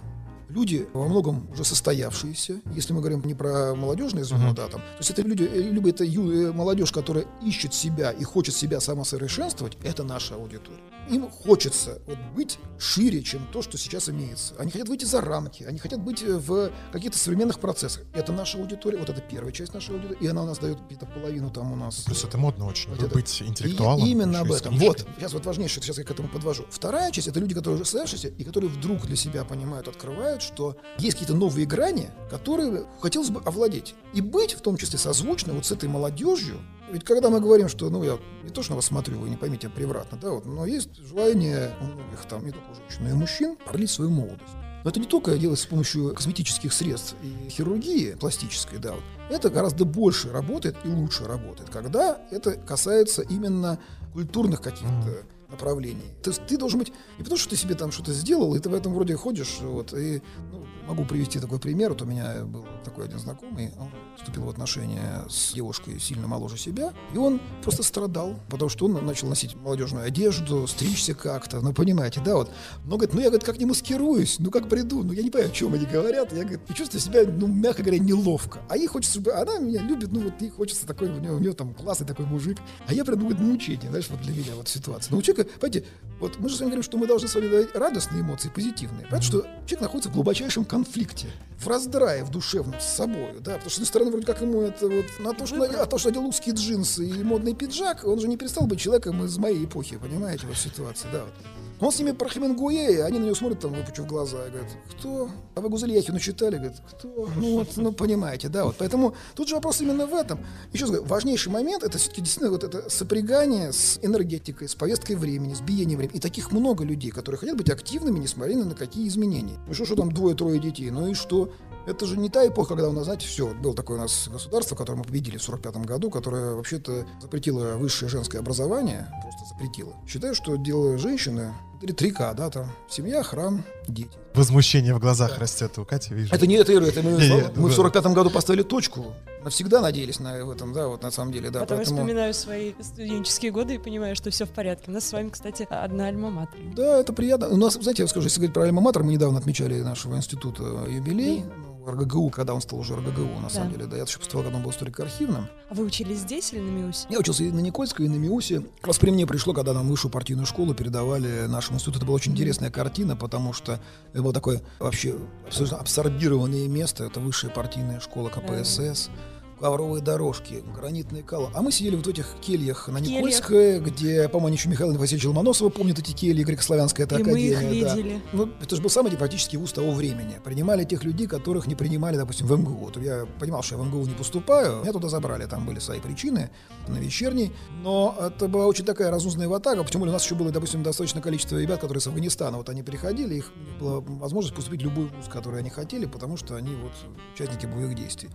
люди во многом уже состоявшиеся, если мы говорим не про молодежные звено, uh-huh. да, там, то есть это люди, э, либо это ю, э, молодежь, которая ищет себя и хочет себя самосовершенствовать, это наша аудитория. Им хочется вот, быть шире, чем то, что сейчас имеется. Они хотят выйти за рамки, они хотят быть э, в каких-то современных процессах. Это наша аудитория, вот это первая часть нашей аудитории, и она у нас дает где-то половину там у нас. Плюс это модно очень, вот это. быть интеллектуалом. И именно об этом. Вот, сейчас вот важнейшее, сейчас я к этому подвожу. Вторая часть, это люди, которые уже состоявшиеся, и которые вдруг для себя понимают, открывают, что есть какие-то новые грани, которые хотелось бы овладеть. И быть в том числе созвучно вот с этой молодежью, ведь когда мы говорим, что, ну, я не то, что на вас смотрю, вы не поймите превратно, да, вот, но есть желание у многих там, не только у женщин, но и мужчин, продлить свою молодость. Но это не только делается с помощью косметических средств и хирургии пластической, да, вот. это гораздо больше работает и лучше работает, когда это касается именно культурных каких-то направлений. То есть ты должен быть не потому, что ты себе там что-то сделал, и ты в этом вроде ходишь, вот, и ну, могу привести такой пример. Вот у меня был такой один знакомый, он вступил в отношения с девушкой сильно моложе себя, и он просто страдал, потому что он начал носить молодежную одежду, стричься как-то, ну, понимаете, да, вот. Но, говорит, ну, я, говорит, как не маскируюсь, ну, как приду, ну, я не понимаю, о чем они говорят, я, говорит, чувствую себя, ну, мягко говоря, неловко. А ей хочется, чтобы она меня любит, ну, вот ей хочется такой, у нее, у нее там классный такой мужик, а я приду, говорит, мучение, знаешь, вот для меня вот ситуация. Но у человека, понимаете, вот мы же с вами говорим, что мы должны с вами давать радостные эмоции, позитивные. Понятно, что человек находится в глубочайшем конфликте, в раздрае, в душевном с собой, да, потому что, с одной стороны, вроде как ему это вот, на то, что, а то, что надел узкие джинсы и модный пиджак, он же не перестал быть человеком из моей эпохи, понимаете, вот ситуация, да, вот. Он с ними про Хемингуэя, они на него смотрят, там, выпучив глаза, и говорят, кто? А вы Гузельяхину читали? Говорят, кто? Ну, вот, ну, понимаете, да, вот. Поэтому тут же вопрос именно в этом. Еще раз говорю, важнейший момент, это все-таки действительно вот это сопрягание с энергетикой, с повесткой времени, с биением времени. И таких много людей, которые хотят быть активными, несмотря ни на какие изменения. Ну, что, что там двое-трое детей? Ну и что? Это же не та эпоха, когда у нас, знаете, все, было такое у нас государство, которое мы победили в 45 году, которое вообще-то запретило высшее женское образование, просто запретило. Считаю, что дело женщины 3К, да, там, семья, храм, дети. Возмущение в глазах да. растет у Кати, вижу. Это не это, это мы, не, мы в 45-м году поставили точку. Навсегда надеялись на в этом, да, вот на самом деле, да. Потом поэтому... я вспоминаю свои студенческие годы и понимаю, что все в порядке. У нас с вами, кстати, одна альма-матер. Да, это приятно. У нас, знаете, я скажу, если говорить про альма-матер, мы недавно отмечали нашего института юбилей. И? РГГУ, когда он стал уже РГГУ, на да. самом деле, да, я поступал, когда он был историко-архивным. А вы учились здесь или на МИУСе? Я учился и на Никольской, и на МИУСе. Как раз при мне пришло, когда нам высшую партийную школу передавали нашему институту. Это была очень интересная картина, потому что это было такое вообще абсолютно абсорбированное место. Это высшая партийная школа КПСС. Да ковровые дорожки, гранитные калы. А мы сидели вот в этих кельях на. Никольской, где, по-моему, еще Михаил Васильевич Ломоносова помнит эти кельи, греко-славянская это И мы их академия. да. видели. Ну, это же был самый демократический вуз того времени. Принимали тех людей, которых не принимали, допустим, в МГУ. Вот я понимал, что я в МГУ не поступаю, меня туда забрали, там были свои причины на вечерней. Но это была очень такая разумная ватага, почему у нас еще было, допустим, достаточное количество ребят, которые с Афганистана, вот они приходили, их была возможность поступить в любой вуз, который они хотели, потому что они вот участники боевых действий.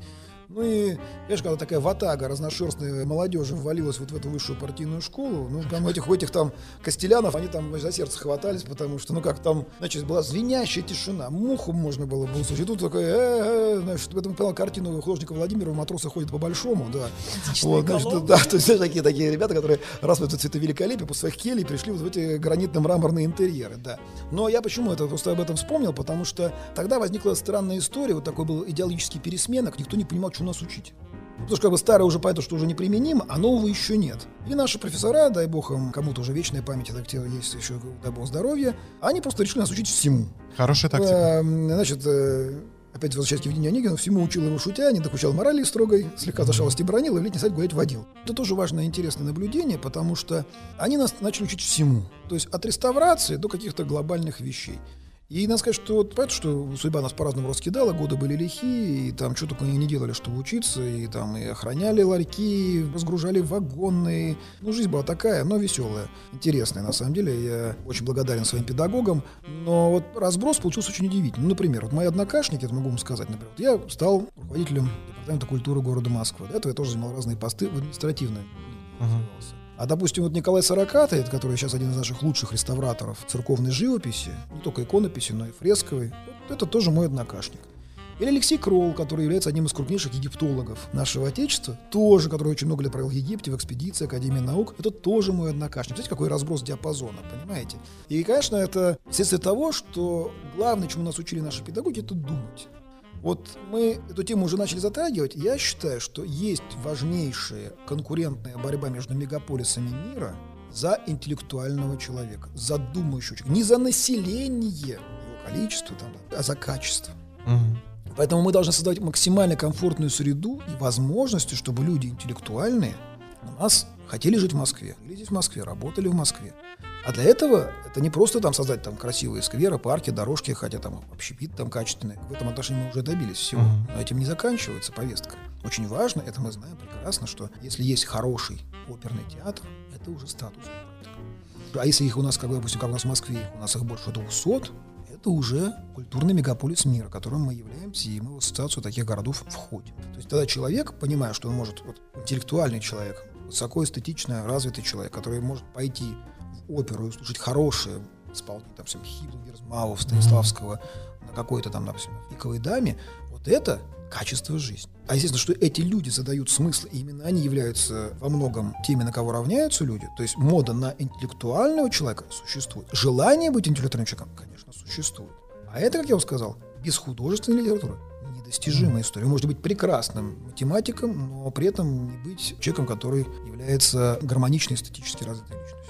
Ну и, конечно, когда такая ватага разношерстная молодежи ввалилась вот в эту высшую партийную школу, ну, там этих, у этих там костелянов, они там за сердце хватались, потому что, ну, как там, значит, была звенящая тишина, муху можно было бы услышать. И тут такой, э, э, значит, в этом понял картину художника Владимира «Матросы ходят по-большому», да. Вот, значит, да, (laughs) то есть такие, такие ребята, которые раз в это цвета великолепия, после своих келей пришли вот в эти гранитно-мраморные интерьеры, да. Но я почему это просто об этом вспомнил, потому что тогда возникла странная история, вот такой был идеологический пересменок, никто не понимал, что нас учить. Ну, Потому что как бы старое уже понятно, что уже неприменимо, а нового еще нет. И наши профессора, дай бог им, кому-то уже вечная память, так те есть еще, дай бог здоровья, они просто решили нас учить всему. Хорошая тактика. Значит, э, опять возвращаясь к Евгению Онегину, всему учил его шутя, не докучал морали строгой, слегка за шалости бронил и в летний сад гулять водил. Это тоже важное интересное наблюдение, потому что они нас начали учить всему. То есть от реставрации до каких-то глобальных вещей. И надо сказать, что вот понятно, что судьба нас по-разному раскидала, годы были лихие, и там что только не делали, чтобы учиться, и там и охраняли ларьки, разгружали вагоны. Ну, жизнь была такая, но веселая, интересная, на самом деле. Я очень благодарен своим педагогам, но вот разброс получился очень удивительный. Ну, например, вот мои однокашники, это могу вам сказать, например, вот я стал руководителем департамента культуры города Москвы. До этого я тоже занимал разные посты в административной Мгм. А, допустим, вот Николай Сорокатый, который сейчас один из наших лучших реставраторов церковной живописи, не только иконописи, но и фресковой, вот это тоже мой однокашник. Или Алексей Кролл, который является одним из крупнейших египтологов нашего Отечества, тоже, который очень много лет провел в Египте, в экспедиции Академии наук, это тоже мой однокашник. Смотрите, какой разброс диапазона, понимаете? И, конечно, это следствие того, что главное, чему нас учили наши педагоги, это думать. Вот мы эту тему уже начали затрагивать. Я считаю, что есть важнейшая конкурентная борьба между мегаполисами мира за интеллектуального человека, за думающего человека. Не за население, его количество, там, а за качество. Мгм. Поэтому мы должны создавать максимально комфортную среду и возможности, чтобы люди интеллектуальные у нас хотели жить в Москве, жили здесь в Москве, работали в Москве. А для этого это не просто там создать там красивые скверы, парки, дорожки, хотя там общепит там качественный. В этом отношении мы уже добились всего. Мгм. Но этим не заканчивается повестка. Очень важно, это мы знаем прекрасно, что если есть хороший оперный театр, это уже статус. А если их у нас, как бы, допустим, как у нас в Москве, у нас их больше 200, это уже культурный мегаполис мира, которым мы являемся, и мы в ассоциацию таких городов входим. То есть тогда человек, понимая, что он может, вот, интеллектуальный человек, высокоэстетично развитый человек, который может пойти оперу и услышать хорошее исполнение, там, всем Хибл, Герзмауэр, Станиславского, на какой-то там, допустим, пиковой даме, вот это качество жизни. А естественно, что эти люди задают смысл, и именно они являются во многом теми, на кого равняются люди. То есть мода на интеллектуального человека существует. Желание быть интеллектуальным человеком, конечно, существует. А это, как я уже сказал, без художественной литературы недостижимая история. Вы можете быть прекрасным математиком, но при этом не быть человеком, который является гармоничной, эстетически развитой личностью.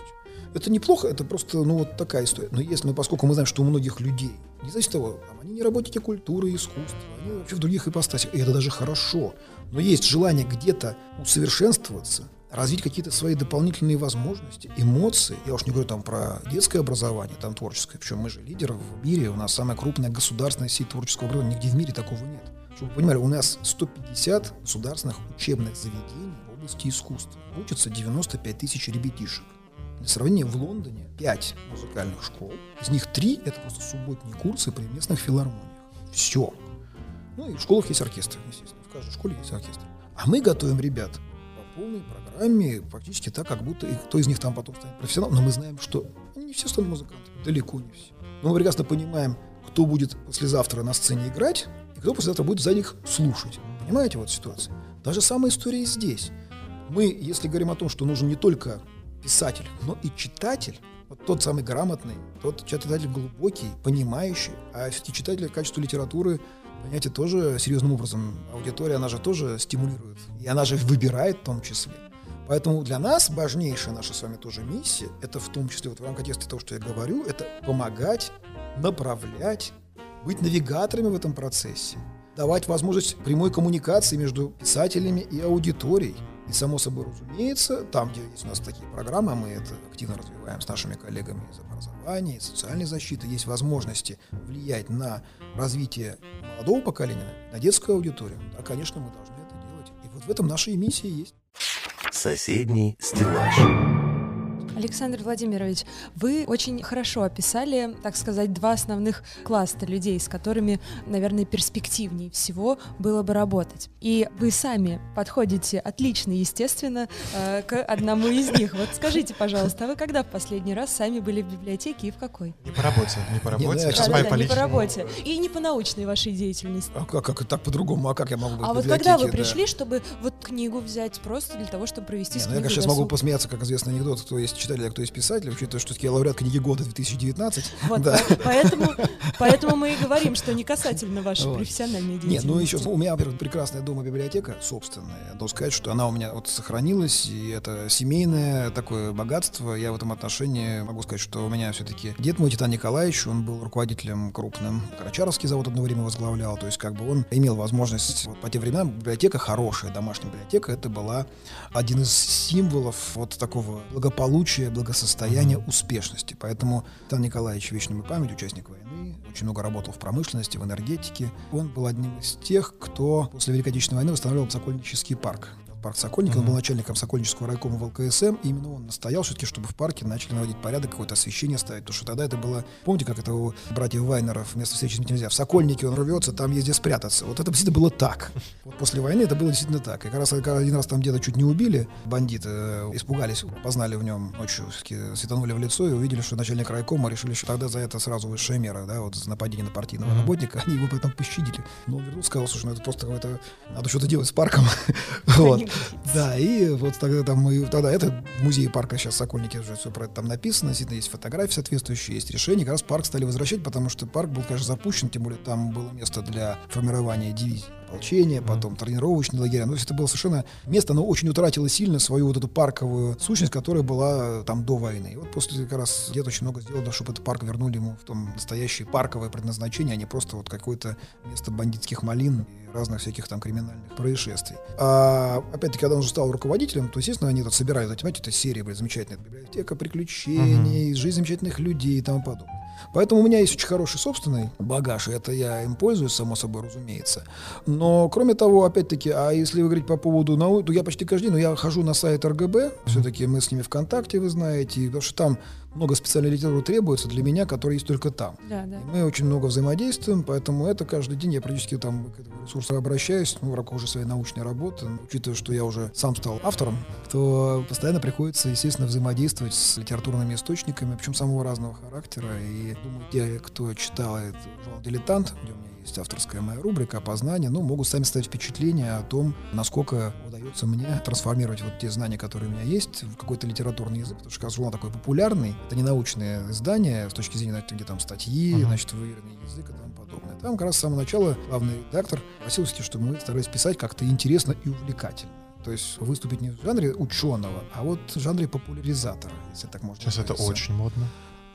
Это неплохо, это просто, ну, вот такая история. Но если мы, поскольку мы знаем, что у многих людей, не зависит от того, они не работники культуры искусства, они вообще в других ипостасях, и это даже хорошо. Но есть желание где-то усовершенствоваться, развить какие-то свои дополнительные возможности, эмоции. Я уж не говорю там про детское образование, там творческое. Причем мы же лидеры в мире, у нас самая крупная государственная сеть творческого образования. Нигде в мире такого нет. Чтобы вы понимали, у нас 150 государственных учебных заведений в области искусства. Учатся 95 тысяч ребятишек. Для сравнения, в Лондоне 5 музыкальных школ, из них 3 это просто субботние курсы при местных филармониях. Все. Ну и в школах есть оркестр, естественно. В каждой школе есть оркестр. А мы готовим ребят по полной программе, практически так, как будто и кто из них там потом станет профессионалом. Но мы знаем, что не все станут музыкантами, далеко не все. Но мы прекрасно понимаем, кто будет послезавтра на сцене играть, и кто послезавтра будет за них слушать. Понимаете вот ситуацию? Та же самая история и здесь. Мы, если говорим о том, что нужен не только писатель, но и читатель, вот тот самый грамотный, тот читатель глубокий, понимающий, а все-таки читатель в качестве литературы, понимаете, тоже серьезным образом. Аудитория, она же тоже стимулирует, и она же выбирает в том числе. Поэтому для нас важнейшая наша с вами тоже миссия, это в том числе вот в контексте того, что я говорю, это помогать, направлять, быть навигаторами в этом процессе, давать возможность прямой коммуникации между писателями и аудиторией. И, само собой разумеется, там, где есть у нас такие программы, мы это активно развиваем с нашими коллегами из образования, из социальной защиты, есть возможности влиять на развитие молодого поколения, на детскую аудиторию. Да, конечно, мы должны это делать. И вот в этом наша миссия есть. Соседний стеллаж. Александр Владимирович, вы очень хорошо описали, так сказать, два основных класса людей, с которыми, наверное, перспективнее всего было бы работать. И вы сами подходите отлично, естественно, э, к одному из них. Вот скажите, пожалуйста, а вы когда в последний раз сами были в библиотеке и в какой? Не по работе, не по Не, ну, работе. я а щас по Да-да-да, не по работе. И не по научной вашей деятельности. А как, как так по-другому? А как я могу быть А вот когда вы библиотеке, да? пришли, чтобы вот книгу взять просто для того, чтобы провести Не, с ну я, конечно, сейчас могу посмеяться, как известный анекдот, кто есть читатель, а кто есть писатель, учитывая, что я лауреат книги года 2019. (laughs) Вот, Да. по- поэтому, поэтому мы и говорим, что не касательно вашей Вот. профессиональной Нет, деятельности. ну еще у меня, во-первых, прекрасная дома библиотека собственная. Я должен сказать, что она у меня вот сохранилась, и это семейное такое богатство. Я в этом отношении могу сказать, что у меня все-таки дед мой, Титан Николаевич, он был руководителем крупным. Карачаровский завод одно время возглавлял. То есть как бы он имел возможность... Вот, по тем временам библиотека хорошая, домашняя библиотека, это была один из символов вот такого благополучия, благосостояния, успешности. Поэтому Титан Николаевич, ему память, участник войны, очень много работал в промышленности, в энергетике. Он был одним из тех, кто после Великой Отечественной войны восстанавливал Сокольнический парк. Парк Сокольники, он был начальником Сокольнического райкома в ЛКСМ, и именно он настоял все-таки, чтобы в парке начали наводить порядок, какое-то освещение ставить, потому что тогда это было, помните, как это у братьев Вайнеров, вместо встречи нельзя, в Сокольнике он рвется, там есть где спрятаться. Вот это действительно было так. Вот после войны это было действительно так. И как раз один раз там деда чуть не убили, бандиты э, испугались, познали в нем ночью, светанули в лицо и увидели, что начальник райкома решили, что тогда за это сразу высшая мера, да, вот за нападение на партийного работника, (laughs) они его потом пощадили. Но он вернулся, сказал, слушай, ну это просто какое-то, надо что-то делать с парком. (laughs) Вот. Да, и вот тогда там мы, тогда это в музее парка сейчас Сокольники уже все про это там написано, действительно есть фотографии соответствующие, есть решения, как раз парк стали возвращать, потому что парк был, конечно, запущен, тем более там было место для формирования дивизий ополчения, потом тренировочные лагеря. Ну, то есть это было совершенно место, оно очень утратило сильно свою вот эту парковую сущность, которая была там до войны. И вот после как раз дед очень много сделал, чтобы этот парк вернули ему в том настоящее парковое предназначение, а не просто вот какое-то место бандитских малин и разных всяких там криминальных происшествий. А опять-таки, когда он уже стал руководителем, то, естественно, они тут собирают, знаете, это серия, блин, замечательная библиотека приключений, жизнь замечательных людей и тому подобное. Поэтому у меня есть очень хороший собственный багаж, и это я им пользуюсь, само собой, разумеется. Но, кроме того, опять-таки, а если вы говорить по поводу науки, то я почти каждый день, но я хожу на сайт РГБ, все-таки мы с ними ВКонтакте, вы знаете, потому что там много специальной литературы требуется для меня, которая есть только там. Да, да. И мы очень много взаимодействуем, поэтому это каждый день я практически там к этому ресурсу обращаюсь, ну, в рамках уже своей научной работы. Учитывая, что я уже сам стал автором, то постоянно приходится, естественно, взаимодействовать с литературными источниками, причем самого разного характера. И думаю, те, кто читает журнал «Дилетант», где у меня есть авторская моя рубрика «Опознание», ну, могут сами ставить впечатление о том, насколько удается мне трансформировать вот те знания, которые у меня есть, в какой-то литературный язык, потому что как журнал такой популярный, это не научное издание с точки зрения, где там статьи, Мгм. значит, выверенный язык и тому подобное. Там как раз с самого начала главный редактор просился, чтобы мы старались писать как-то интересно и увлекательно. То есть выступить не в жанре ученого, а вот в жанре популяризатора, если так можно Сейчас это выразиться. очень модно.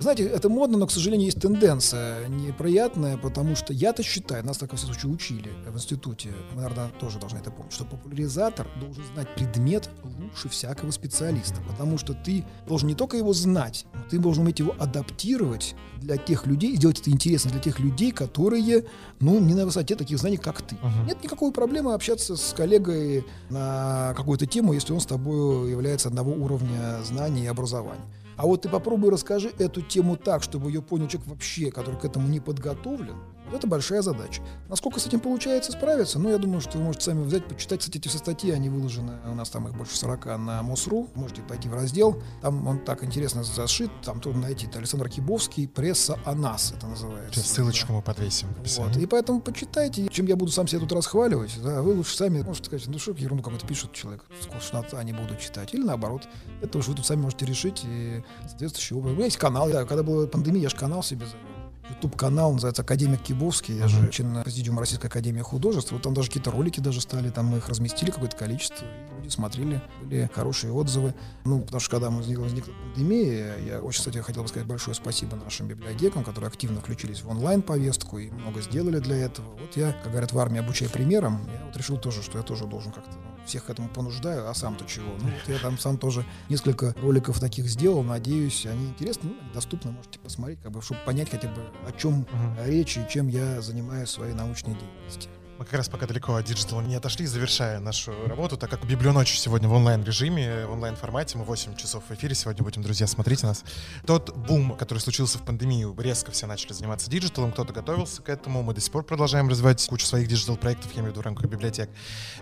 Знаете, это модно, но, к сожалению, есть тенденция неприятная, потому что я-то считаю, нас так, во всяком случае, учили в институте, мы, наверное, тоже должны это помнить, что популяризатор должен знать предмет лучше всякого специалиста, потому что ты должен не только его знать, но ты должен уметь его адаптировать для тех людей, сделать это интересно для тех людей, которые, ну, не на высоте таких знаний, как ты. Мгм. Нет никакой проблемы общаться с коллегой на какую-то тему, если он с тобой является одного уровня знаний и образования. А вот ты попробуй расскажи эту тему так, чтобы ее понял человек вообще, который к этому не подготовлен. Это большая задача. Насколько с этим получается справиться? Ну, я думаю, что вы можете сами взять, почитать, кстати, эти все статьи, они выложены, у нас там их больше 40 на МОСРУ, можете пойти в раздел, там он так интересно зашит, там трудно найти, это Александр Кибовский, пресса о нас, это называется. Сейчас ссылочку мы подвесим Вот. И поэтому почитайте, чем я буду сам себя тут расхваливать, да, вы лучше сами можете сказать, ну что ерунду какую-то пишет человек, скучнота, не буду читать. Или наоборот, это уж вы тут сами можете решить и соответствующий образ. У меня есть канал, да, когда была пандемия, я же канал себе завел. YouTube-канал, называется «Академик Кибовский». Я же член президиума Российской Академии Художеств. Вот там даже какие-то ролики даже стали, там мы их разместили какое-то количество, и люди смотрели, были хорошие отзывы. Ну, потому что когда возникла, возникла пандемия, я очень, кстати, хотел бы сказать большое спасибо нашим библиотекам, которые активно включились в онлайн-повестку и много сделали для этого. Вот я, как говорят в армии, обучая примером, я вот решил тоже, что я тоже должен как-то ну, всех к этому понуждаю, а сам-то чего? Ну, вот я там сам тоже несколько роликов таких сделал, надеюсь, они интересны, ну, доступны, можете посмотреть, как бы, чтобы понять хотя бы, о чем речь и чем я занимаюсь в своей научной деятельности. Мы как раз пока далеко от диджитала не отошли, завершая нашу работу, так как Библионочь сегодня в онлайн-режиме, в онлайн-формате, мы 8 часов в эфире сегодня будем, друзья, смотрите нас. Тот бум, который случился в пандемию, резко все начали заниматься диджиталом, кто-то готовился к этому, мы до сих пор продолжаем развивать кучу своих диджитал-проектов, я имею в виду в рамках библиотек.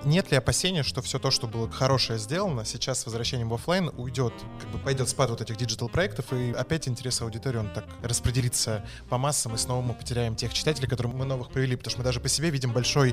Нет ли опасения, что все то, что было хорошее сделано, сейчас с возвращением в офлайн уйдет, как бы пойдет спад вот этих диджитал-проектов, и опять интерес аудитории, он так распределится по массам, и снова мы потеряем тех читателей, которым мы новых привели, потому что мы даже по себе видим большой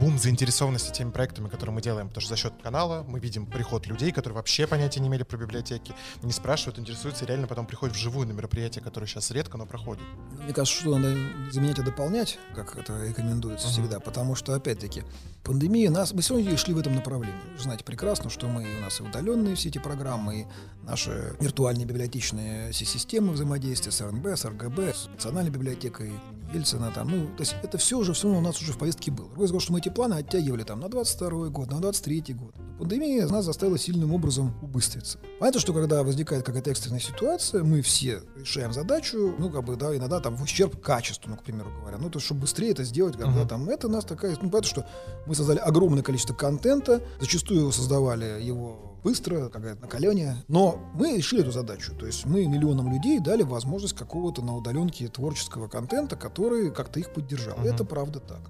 бум заинтересованности теми проектами, которые мы делаем, потому что за счет канала мы видим приход людей, которые вообще понятия не имели про библиотеки, не спрашивают, интересуются, и реально потом приходят вживую на мероприятия, которые сейчас редко, но проходят. Мне кажется, что надо заменять, а дополнять, как это рекомендуется Мгм. всегда, потому что, опять-таки, пандемия нас... Мы сегодня шли в этом направлении. Вы знаете прекрасно, что мы, у нас и удаленные все эти программы, и наши виртуальные библиотечные си- системы взаимодействия с РНБ, с РГБ, с национальной библиотекой Ельцина, там, ну, то есть это все уже, все у нас уже в повестке было. Другое дело, что мы эти планы оттягивали там на 22 год, на 23 год. Но пандемия нас заставила сильным образом убыстриться. Понятно, что когда возникает какая-то экстренная ситуация, мы все решаем задачу, ну, как бы, да, иногда там в ущерб качеству, ну, к примеру говоря. Ну, то есть, чтобы быстрее это сделать, когда Мгм. там это нас такая, ну, понятно, что мы создали огромное количество контента, зачастую создавали его быстро, как говорят, на колене. Но мы решили эту задачу. То есть мы миллионам людей дали возможность какого-то на удаленке творческого контента, который как-то их поддержал. Мгм. это правда так.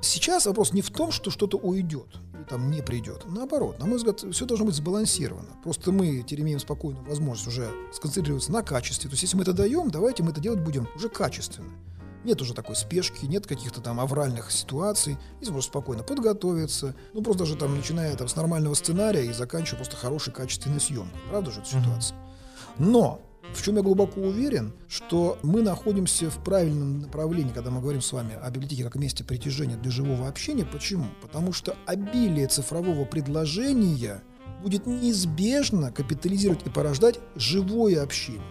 Сейчас вопрос не в том, что что-то уйдет или там не придет. Наоборот, на мой взгляд, все должно быть сбалансировано. Просто мы теперь имеем спокойную возможность уже сконцентрироваться на качестве. То есть если мы это даем, давайте мы это делать будем уже качественно. Нет уже такой спешки, нет каких-то там авральных ситуаций. Здесь можно спокойно подготовиться. Ну, просто даже там, начиная там с нормального сценария и заканчивая просто хорошей качественной съемкой. Правда же эта ситуация? Но в чем я глубоко уверен, что мы находимся в правильном направлении, когда мы говорим с вами о библиотеке как месте притяжения для живого общения. Почему? Потому что обилие цифрового предложения будет неизбежно капитализировать и порождать живое общение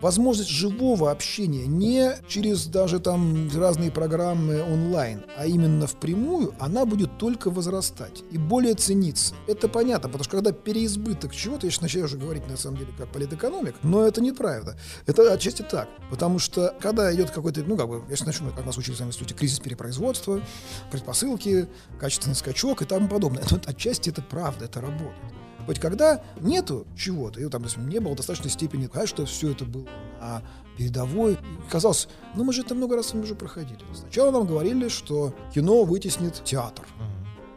возможность живого общения не через даже там разные программы онлайн, а именно впрямую, она будет только возрастать и более цениться. Это понятно, потому что когда переизбыток чего-то, я сейчас начинаю уже говорить на самом деле как политэкономик, но это неправда. Это отчасти так, потому что когда идет какой-то, ну как бы, я сейчас начну, как нас учили в институте, кризис перепроизводства, предпосылки, качественный скачок и тому подобное. Но отчасти это правда, это работает. Хоть когда нету чего-то, и там, допустим, не было достаточной степени, конечно, что все это было на передовой. Казалось, ну мы же это много раз уже проходили. Сначала нам говорили, что кино вытеснит театр.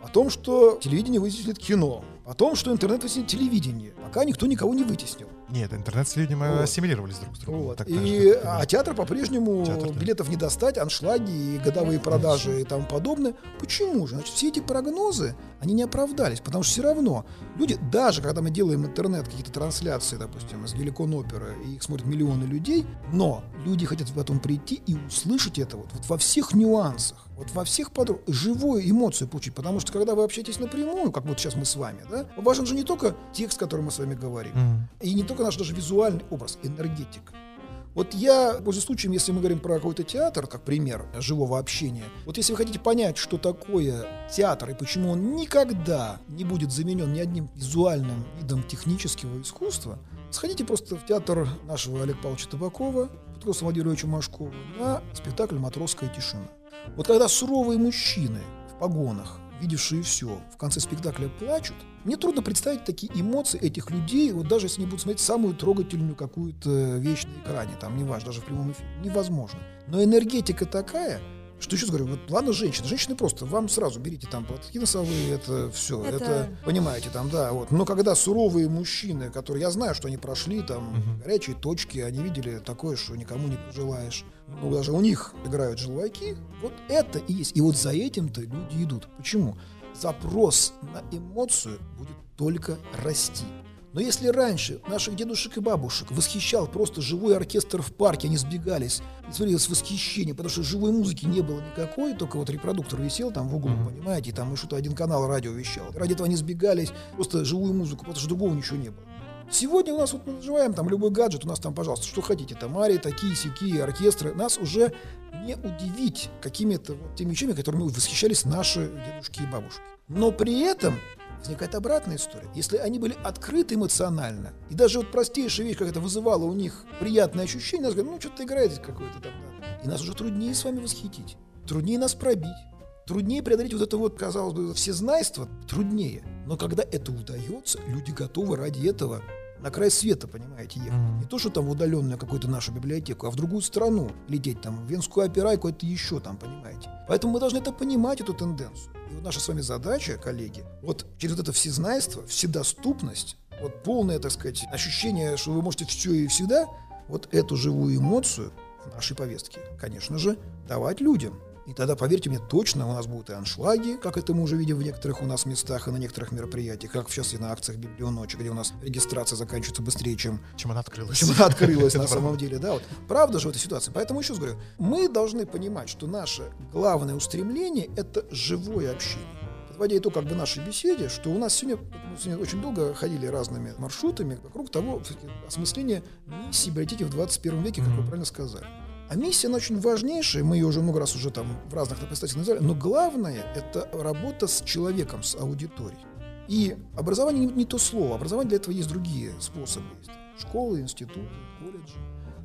О том, что телевидение вытеснит кино. О том, что интернет вытеснит телевидение. Пока никто никого не вытеснил. Нет, интернет с людьми Вот. ассимилировались друг с другом. Вот. Так И, а театр по-прежнему Театр, да. билетов не достать, аншлаги и годовые продажи и тому подобное. Почему же? Значит, все эти прогнозы, они не оправдались, потому что все равно люди, даже когда мы делаем интернет, какие-то трансляции, допустим, из Геликон оперы, и их смотрят миллионы людей, но люди хотят потом прийти и услышать это вот, вот во всех нюансах, вот во всех подробностях, живую эмоцию получить, потому что когда вы общаетесь напрямую, как вот сейчас мы с вами, да, важен же не только текст, который мы с вами говорим, Мгм. и не только наш даже визуальный образ, энергетика. Вот я, пользуясь случаем, если мы говорим про какой-то театр, как пример живого общения, вот если вы хотите понять, что такое театр и почему он никогда не будет заменен ни одним визуальным видом технического искусства, сходите просто в театр нашего Олега Павловича Табакова, Владимира Ильича Машкова, на спектакль «Матросская тишина». Вот когда суровые мужчины в погонах, видевшие все, в конце спектакля плачут, мне трудно представить такие эмоции этих людей, вот даже если они будут смотреть самую трогательную какую-то вещь на экране, там, неважно, даже в прямом эфире, невозможно. Но энергетика такая, что еще раз говорю, вот ладно, женщины, женщины просто, вам сразу берите там платки носовые, это все, это... Это- понимаете, там, да, вот. Но когда суровые мужчины, которые, я знаю, что они прошли там горячие точки, они видели такое, что никому не пожелаешь. Ну, даже у них играют желваки, вот это и есть. И вот за этим-то люди идут. Почему? Запрос на эмоцию будет только расти. Но если раньше наших дедушек и бабушек восхищал просто живой оркестр в парке, они сбегались и смотрели с восхищением, потому что живой музыки не было никакой, только вот репродуктор висел там в углу, mm-hmm. понимаете, и там и что-то один канал радио вещал. Ради этого они сбегались, просто живую музыку, потому что другого ничего не было. Сегодня у нас вот мы наживаем там любой гаджет, у нас там, пожалуйста, что хотите, там арии, такие, сякие, оркестры. Нас уже не удивить какими-то вот теми вещами, которыми восхищались наши дедушки и бабушки. Но при этом возникает обратная история. Если они были открыты эмоционально, и даже вот простейшая вещь, как это вызывало у них приятное ощущение, нас говорят, ну, что-то играете какое-то там. И нас уже труднее с вами восхитить, труднее нас пробить, труднее преодолеть вот это вот, казалось бы, всезнайство, труднее. Но когда это удается, люди готовы ради этого на край света, понимаете, ехать. Не то, что там в удаленную какую-то нашу библиотеку, а в другую страну лететь, там, в Венскую операйку, это еще там, понимаете. Поэтому мы должны это понимать, эту тенденцию. И вот наша с вами задача, коллеги, вот через вот это всезнайство, вседоступность, вот полное, так сказать, ощущение, что вы можете все и всегда, вот эту живую эмоцию в нашей повестке, конечно же, давать людям. И тогда, поверьте мне, точно у нас будут и аншлаги, как это мы уже видим в некоторых у нас местах и на некоторых мероприятиях, как в частности на акциях Библионочи, где у нас регистрация заканчивается быстрее, чем, чем она открылась. Чем она открылась (laughs) на самом деле, да. Вот. Правда же в этой ситуации. Поэтому еще раз говорю, мы должны понимать, что наше главное устремление – это живое общение подводя итог как бы нашей беседе, что у нас сегодня, мы сегодня очень долго ходили разными маршрутами вокруг того осмысления миссии библиотеки в 21 веке, как вы правильно сказали. А миссия, она очень важнейшая, мы ее уже много раз уже там в разных представителях назвали, но главное – это работа с человеком, с аудиторией. И образование не, не то слово, образование для этого есть другие способы. Есть школы, институты, колледжи.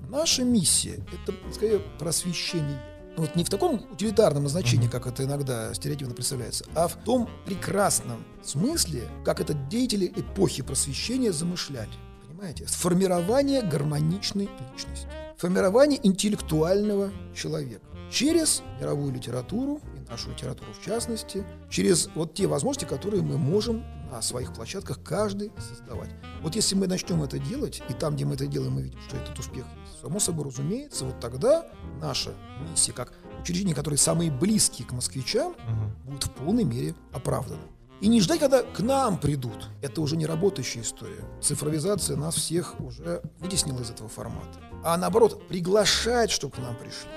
Наша миссия – это, скорее, просвещение. Вот не в таком утилитарном значении, как это иногда стереотипно представляется, а в том прекрасном смысле, как это деятели эпохи просвещения замышляли. Понимаете? Сформирование гармоничной личности формирование интеллектуального человека через мировую литературу, и нашу литературу в частности, через вот те возможности, которые мы можем на своих площадках каждый создавать. Вот если мы начнем это делать, и там, где мы это делаем, мы видим, что этот успех есть, само собой разумеется, вот тогда наша миссия, как учреждения, которые самые близкие к москвичам, угу. будет в полной мере оправдана. И не ждать, когда к нам придут. Это уже не работающая история. Цифровизация нас всех уже вытеснила из этого формата. А наоборот, приглашать, чтобы к нам пришли.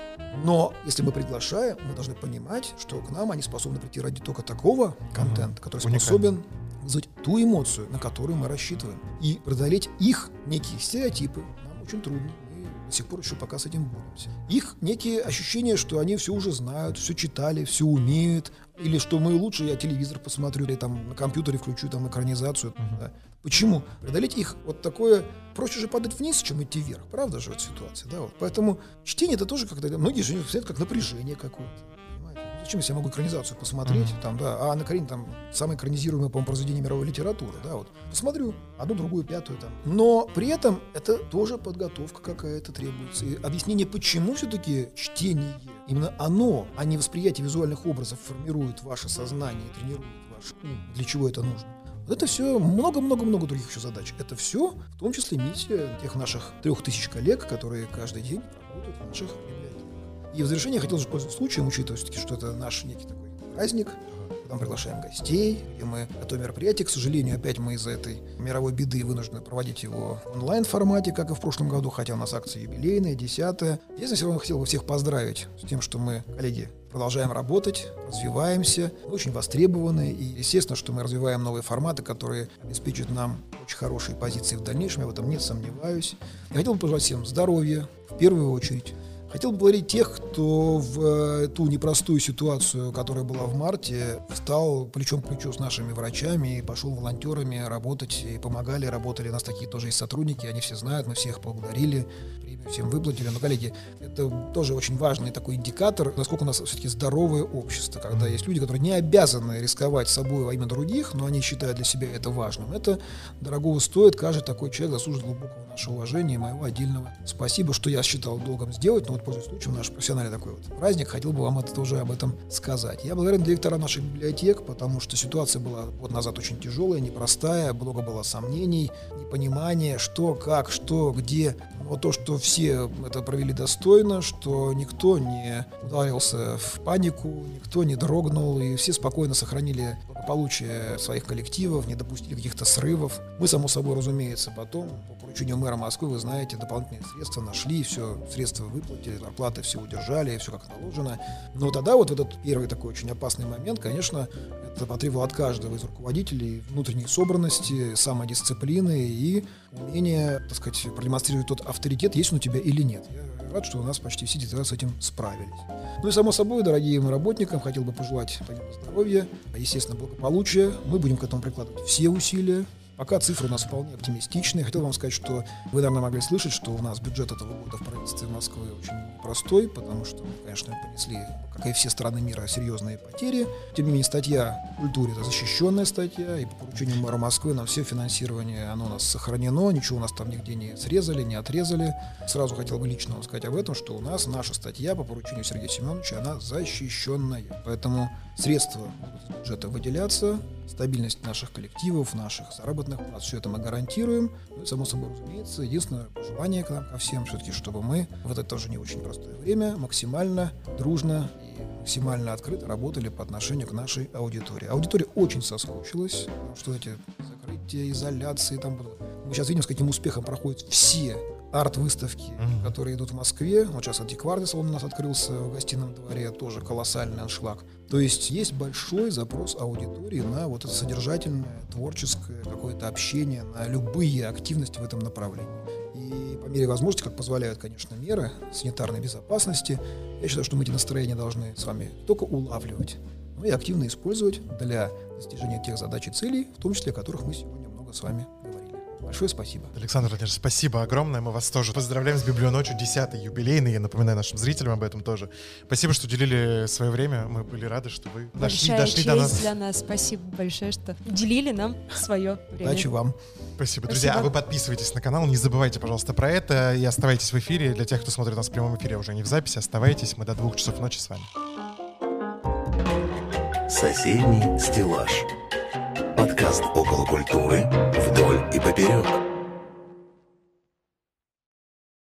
Но если мы приглашаем, мы должны понимать, что к нам они способны прийти ради только такого контента, который способен вызвать ту эмоцию, на которую мы рассчитываем. И преодолеть их некие стереотипы нам очень трудно до сих пор еще пока с этим боремся. Их некие ощущения, что они все уже знают, все читали, все умеют, или что мы лучше я телевизор посмотрю, или там на компьютере включу там экранизацию. Uh-huh. Да. Почему? Преодолеть их вот такое проще же падать вниз, чем идти вверх. Правда же вот ситуация, да? Вот. Поэтому чтение это тоже как-то многие же представляют как напряжение какое-то. Если я могу экранизацию посмотреть, mm-hmm. там, да, а на Карине там самое экранизируемое, по-моему, произведение мировой литературы, да, вот. Посмотрю одну, другую, пятую там. Но при этом это тоже подготовка какая-то требуется. И объяснение, почему все-таки чтение, именно оно, а не восприятие визуальных образов формирует ваше сознание тренирует ваш ум. Для чего это нужно? Вот это все много-много-много других еще задач. Это все, в том числе миссия тех наших трех тысяч коллег, которые каждый день работают в наших и в завершение хотел же пользоваться случаем, учитывая все-таки, что это наш некий такой праздник, мы приглашаем гостей, и мы готовим мероприятие. К сожалению, опять мы из-за этой мировой беды вынуждены проводить его в онлайн-формате, как и в прошлом году, хотя у нас акция юбилейная, десятая. Я здесь все равно хотел бы всех поздравить с тем, что мы, коллеги, продолжаем работать, развиваемся, очень востребованы, и естественно, что мы развиваем новые форматы, которые обеспечат нам очень хорошие позиции в дальнейшем, я в этом не сомневаюсь. Я хотел бы пожелать всем здоровья, в первую очередь, Хотел благодарить тех, кто в э, ту непростую ситуацию, которая была в марте, встал плечом к плечу с нашими врачами и пошел волонтерами работать и помогали, работали. У нас такие тоже есть сотрудники, они все знают, мы всех благодарили, премию всем выплатили. Но, коллеги, это тоже очень важный такой индикатор, насколько у нас все-таки здоровое общество, когда есть люди, которые не обязаны рисковать собой во имя других, но они считают для себя это важным. Это дорогого стоит, каждый такой человек заслужит глубокого нашего уважения и моего отдельного спасибо, что я считал долгом сделать, но вот пользуясь случаем, наш профессиональный такой вот праздник, хотел бы вам это тоже об этом сказать. Я благодарен директорам наших библиотек, потому что ситуация была год назад очень тяжелая, непростая, много было сомнений, непонимания, что, как, что, где. Но то, что все это провели достойно, что никто не ударился в панику, никто не дрогнул, и все спокойно сохранили благополучие своих коллективов, не допустили каких-то срывов. Мы, само собой, разумеется, потом по поручению мэра Москвы, вы знаете, дополнительные средства нашли, все, средства выплатили, зарплаты все удержали, все как положено. Но тогда вот этот первый такой очень опасный момент, конечно, это потребовало от каждого из руководителей внутренней собранности, самодисциплины и умения, так сказать, продемонстрировать тот авторитет, есть он у тебя или нет. Я рад, что у нас почти все детали с этим справились. Ну и само собой, дорогим работникам, хотел бы пожелать здоровья, естественно, благополучия. Мы будем к этому прикладывать все усилия. Пока цифры у нас вполне оптимистичные. Хотел вам сказать, что вы, наверное, могли слышать, что у нас бюджет этого года в правительстве Москвы очень простой, потому что мы, конечно, понесли, как и все страны мира, серьезные потери. Тем не менее, статья культуре это защищенная статья, и по поручению мэра Москвы на все финансирование оно у нас сохранено, ничего у нас там нигде не срезали, не отрезали. Сразу хотел бы лично вам сказать об этом, что у нас наша статья по поручению Сергея Семеновича, она защищенная. Поэтому средства будут из бюджета выделяться, стабильность наших коллективов, наших заработных плат, все это мы гарантируем. Ну само собой, разумеется, единственное пожелание к нам, ко всем, все-таки, чтобы мы в это тоже не очень простое время максимально дружно и максимально открыто работали по отношению к нашей аудитории. Аудитория очень соскучилась, что эти закрытия, изоляции, там, мы сейчас видим, с каким успехом проходят все арт-выставки, mm-hmm. которые идут в Москве. Вот сейчас антикварный салон у нас открылся в гостином дворе, тоже колоссальный аншлаг. То есть есть большой запрос аудитории на вот это содержательное, творческое какое-то общение, на любые активности в этом направлении. И по мере возможности, как позволяют, конечно, меры санитарной безопасности, я считаю, что мы эти настроения должны с вами только улавливать, но и активно использовать для достижения тех задач и целей, в том числе о которых мы сегодня много с вами Большое спасибо. Александр Владимирович, спасибо огромное. Мы вас тоже поздравляем с Библионочью 10 юбилейный. Я напоминаю нашим зрителям об этом тоже. Спасибо, что уделили свое время. Мы были рады, что вы дошли, дошли до нас. для нас. Спасибо большое, что уделили нам свое время. Удачи вам. Спасибо. Спасибо. Друзья, а вы подписывайтесь на канал, не забывайте, пожалуйста, про это и оставайтесь в эфире. Для тех, кто смотрит нас в прямом эфире, уже не в записи, оставайтесь. Мы до двух часов ночи с вами. Соседний стеллаж. Подкаст около культуры вдоль и поперек.